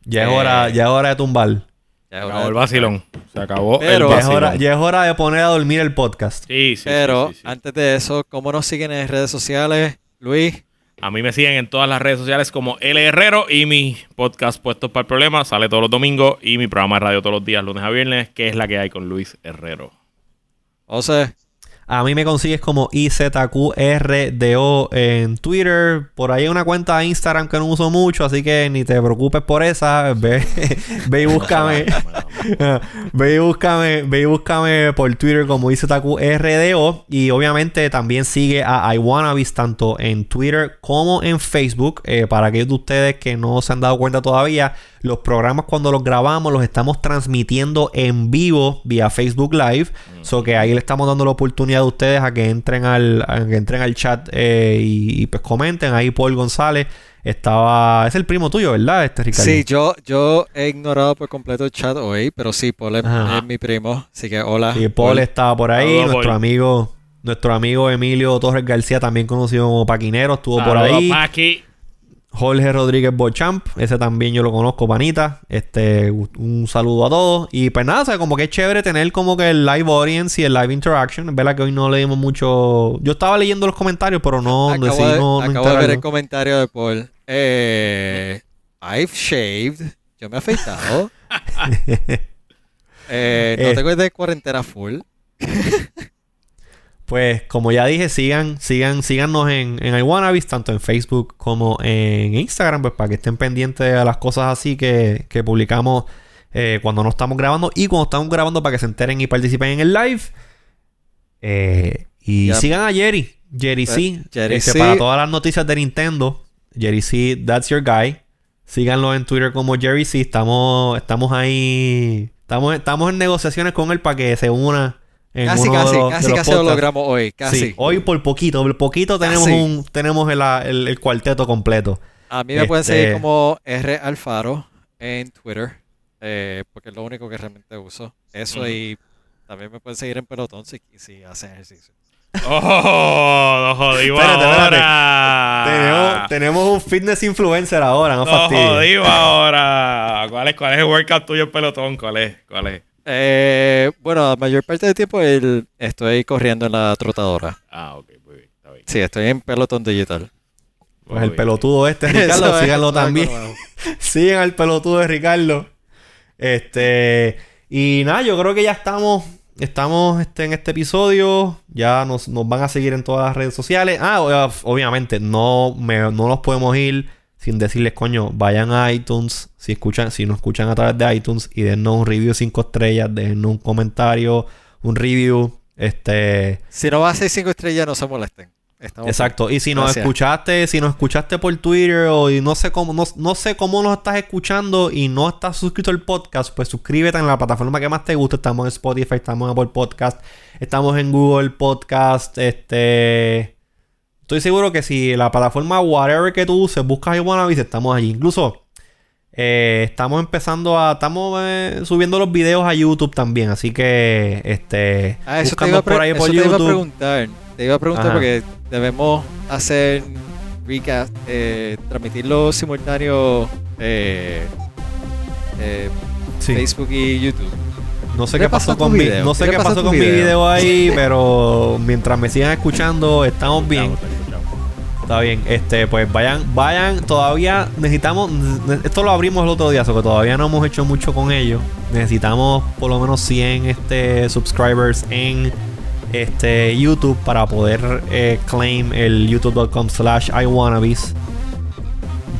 Speaker 1: Ya es
Speaker 2: Eh,
Speaker 1: hora, ya es hora de tumbar.
Speaker 2: Ya es hora
Speaker 3: acabó
Speaker 2: de-
Speaker 3: el vacilón. Se acabó
Speaker 2: Pero-
Speaker 3: el
Speaker 1: Ya es,
Speaker 3: vacilón.
Speaker 1: hora, ya es hora de poner a dormir el podcast.
Speaker 3: Sí, sí, sí,
Speaker 2: Pero
Speaker 3: sí, sí.
Speaker 2: antes de eso, ¿cómo nos siguen en redes sociales? Luis.
Speaker 3: A mí me siguen en todas las redes sociales como L Herrero y mi podcast Puestos para el Problema sale todos los domingos y mi programa de radio todos los días, lunes a viernes, que es la que hay con Luis Herrero.
Speaker 2: José.
Speaker 1: A mí me consigues como IZQRDO en Twitter. Por ahí hay una cuenta de Instagram que no uso mucho, así que ni te preocupes por esa. Ve, ve y búscame. ve y búscame, ve y búscame por Twitter como IZQRDO. Y obviamente también sigue a iWannabes tanto en Twitter como en Facebook. Eh, para aquellos de ustedes que no se han dado cuenta todavía, los programas cuando los grabamos los estamos transmitiendo en vivo vía Facebook Live. So que ahí le estamos dando la oportunidad a ustedes a que entren al, a que entren al chat eh, y, y, pues comenten. Ahí Paul González estaba. Es el primo tuyo, ¿verdad? Este Ricardo.
Speaker 2: Sí, yo, yo he ignorado por completo el chat hoy, pero sí, Paul es, mi primo. Así que hola.
Speaker 1: Sí, Paul estaba por ahí. Nuestro
Speaker 3: Paul.
Speaker 1: amigo, nuestro amigo Emilio Torres García, también conocido como Paquinero, estuvo por ahí.
Speaker 3: Paqui.
Speaker 1: Jorge Rodríguez Bochamp, ese también yo lo conozco, panita. Este, un saludo a todos. Y pues nada, o sea, como que es chévere tener como que el live audience y el live interaction. Es verdad que hoy no leímos mucho. Yo estaba leyendo los comentarios, pero no
Speaker 2: acabo
Speaker 1: decidí
Speaker 2: de,
Speaker 1: no, no
Speaker 2: acabo de ver el comentario de Paul. Eh, I've shaved. Yo me he afeitado. Eh, no
Speaker 1: Eh.
Speaker 2: tengo de cuarentena full.
Speaker 1: Pues como ya dije, sigan, sigan, síganos en, en iWannabes, tanto en Facebook como en Instagram, pues para que estén pendientes de las cosas así que, que publicamos eh, cuando no estamos grabando y cuando estamos grabando para que se enteren y participen en el live. Eh, y sigan a Jerry, Jerry C,
Speaker 2: Jerry
Speaker 1: este,
Speaker 2: C.
Speaker 1: para todas las noticias de Nintendo. Jerry C, that's your guy. Síganlo en Twitter como Jerry C. Estamos, estamos ahí, estamos, estamos en negociaciones con él para que se una. En
Speaker 2: Casi,
Speaker 1: uno de
Speaker 2: casi,
Speaker 1: los-
Speaker 2: casi,
Speaker 1: los
Speaker 2: casi lo logramos hoy. Casi.
Speaker 1: Sí, hoy por poquito, por poquito tenemos
Speaker 2: Casi.
Speaker 1: un tenemos el, el- el cuarteto completo.
Speaker 2: A mí me pueden
Speaker 1: Este-
Speaker 2: seguir como R Alfaro en Twitter, eh, porque es lo único que realmente uso. Eso y también me pueden seguir en pelotón si, si hacen ejercicio.
Speaker 3: ¡Oh! ¡Nos jodimos
Speaker 1: Espérate, espérate.
Speaker 3: ahora!
Speaker 1: Tenemos, tenemos un fitness influencer ahora, no
Speaker 3: ¡Nos
Speaker 1: fastidies.
Speaker 3: jodimos ahora! ¿Cuál es, ¿Cuál es el workout tuyo en pelotón? ¿Cuál es? ¿Cuál es?
Speaker 2: Eh, bueno, la mayor parte del tiempo el- estoy corriendo en la trotadora.
Speaker 3: Ah, ok, muy bien, está bien.
Speaker 2: Sí, estoy en pelotón digital.
Speaker 1: Pues
Speaker 3: Muy
Speaker 1: el
Speaker 3: bien.
Speaker 1: pelotudo este, Ricardo, síganlo también. Sigan al pelotudo de Ricardo. Este. Y nada, yo creo que ya estamos. Estamos este, en este episodio. Ya nos, nos van a seguir en todas las redes sociales. Ah, ob- obviamente, no, me, no nos podemos ir sin decirles, coño, vayan a iTunes. Si escuchan, si nos escuchan a través de iTunes y dennos un review 5 estrellas, dennos un comentario, un review. Este.
Speaker 2: Si no va a ser 5 estrellas, no se molesten. Estamos
Speaker 1: Exacto. Y si nos
Speaker 2: Gracias.
Speaker 1: escuchaste, si nos escuchaste por Twitter o y no sé cómo, no, no sé cómo nos estás escuchando y no estás suscrito al podcast, pues suscríbete en la plataforma que más te guste. Estamos en Spotify, estamos en Apple Podcast, estamos en Google Podcast, este. Estoy seguro que si la plataforma whatever que tú uses, buscas iWannabes, estamos allí. Incluso eh, estamos empezando a. Estamos eh, subiendo los videos a YouTube también. Así que este.
Speaker 2: Ah, eso te iba a,
Speaker 1: por ahí
Speaker 2: eso
Speaker 1: por
Speaker 2: te iba a preguntar. Te iba a preguntar
Speaker 1: Ajá.
Speaker 2: porque debemos hacer recast, eh, transmitirlo simultáneo. Eh, eh,
Speaker 1: Sí.
Speaker 2: Facebook y YouTube.
Speaker 1: No sé
Speaker 2: ¿Qué
Speaker 1: pasó con mi,
Speaker 2: video?
Speaker 1: no sé
Speaker 2: ¿Qué
Speaker 1: pasó con mi video? ahí, pero mientras me sigan escuchando, estamos bien. Está bien, este, pues vayan, vayan, todavía necesitamos, ne- esto lo abrimos el otro día, so que todavía no hemos hecho mucho con ellos. Necesitamos por lo menos 100 este, subscribers en este, YouTube para poder eh, claim el youtube.com slash iwannabes.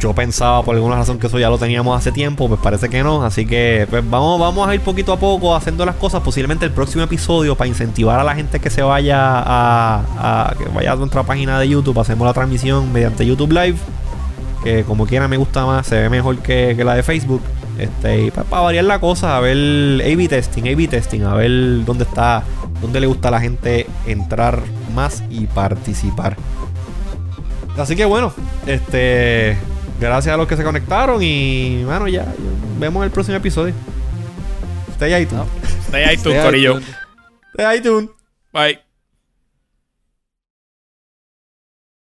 Speaker 1: Yo pensaba por alguna razón que eso ya lo teníamos hace tiempo, pues parece que no. Así que pues vamos, vamos a ir poquito a poco haciendo las cosas. Posiblemente el próximo episodio para incentivar a la gente que se vaya a, a- que vaya a nuestra página de YouTube. Hacemos la transmisión mediante YouTube Live. Que como quiera me gusta más, se ve mejor que, que la de Facebook. Este, y pues, para variar la cosa, a ver A-B testing, A-B testing, a ver dónde está, dónde le gusta a la gente entrar más y participar. Así que bueno, este. Gracias a los que se conectaron y bueno, ya, ya vemos el próximo episodio. Stay iTunes.
Speaker 2: No.
Speaker 3: Stay ahí tú,
Speaker 2: Stay
Speaker 3: Corillo.
Speaker 2: iTunes.
Speaker 1: Stay iTunes.
Speaker 3: Bye.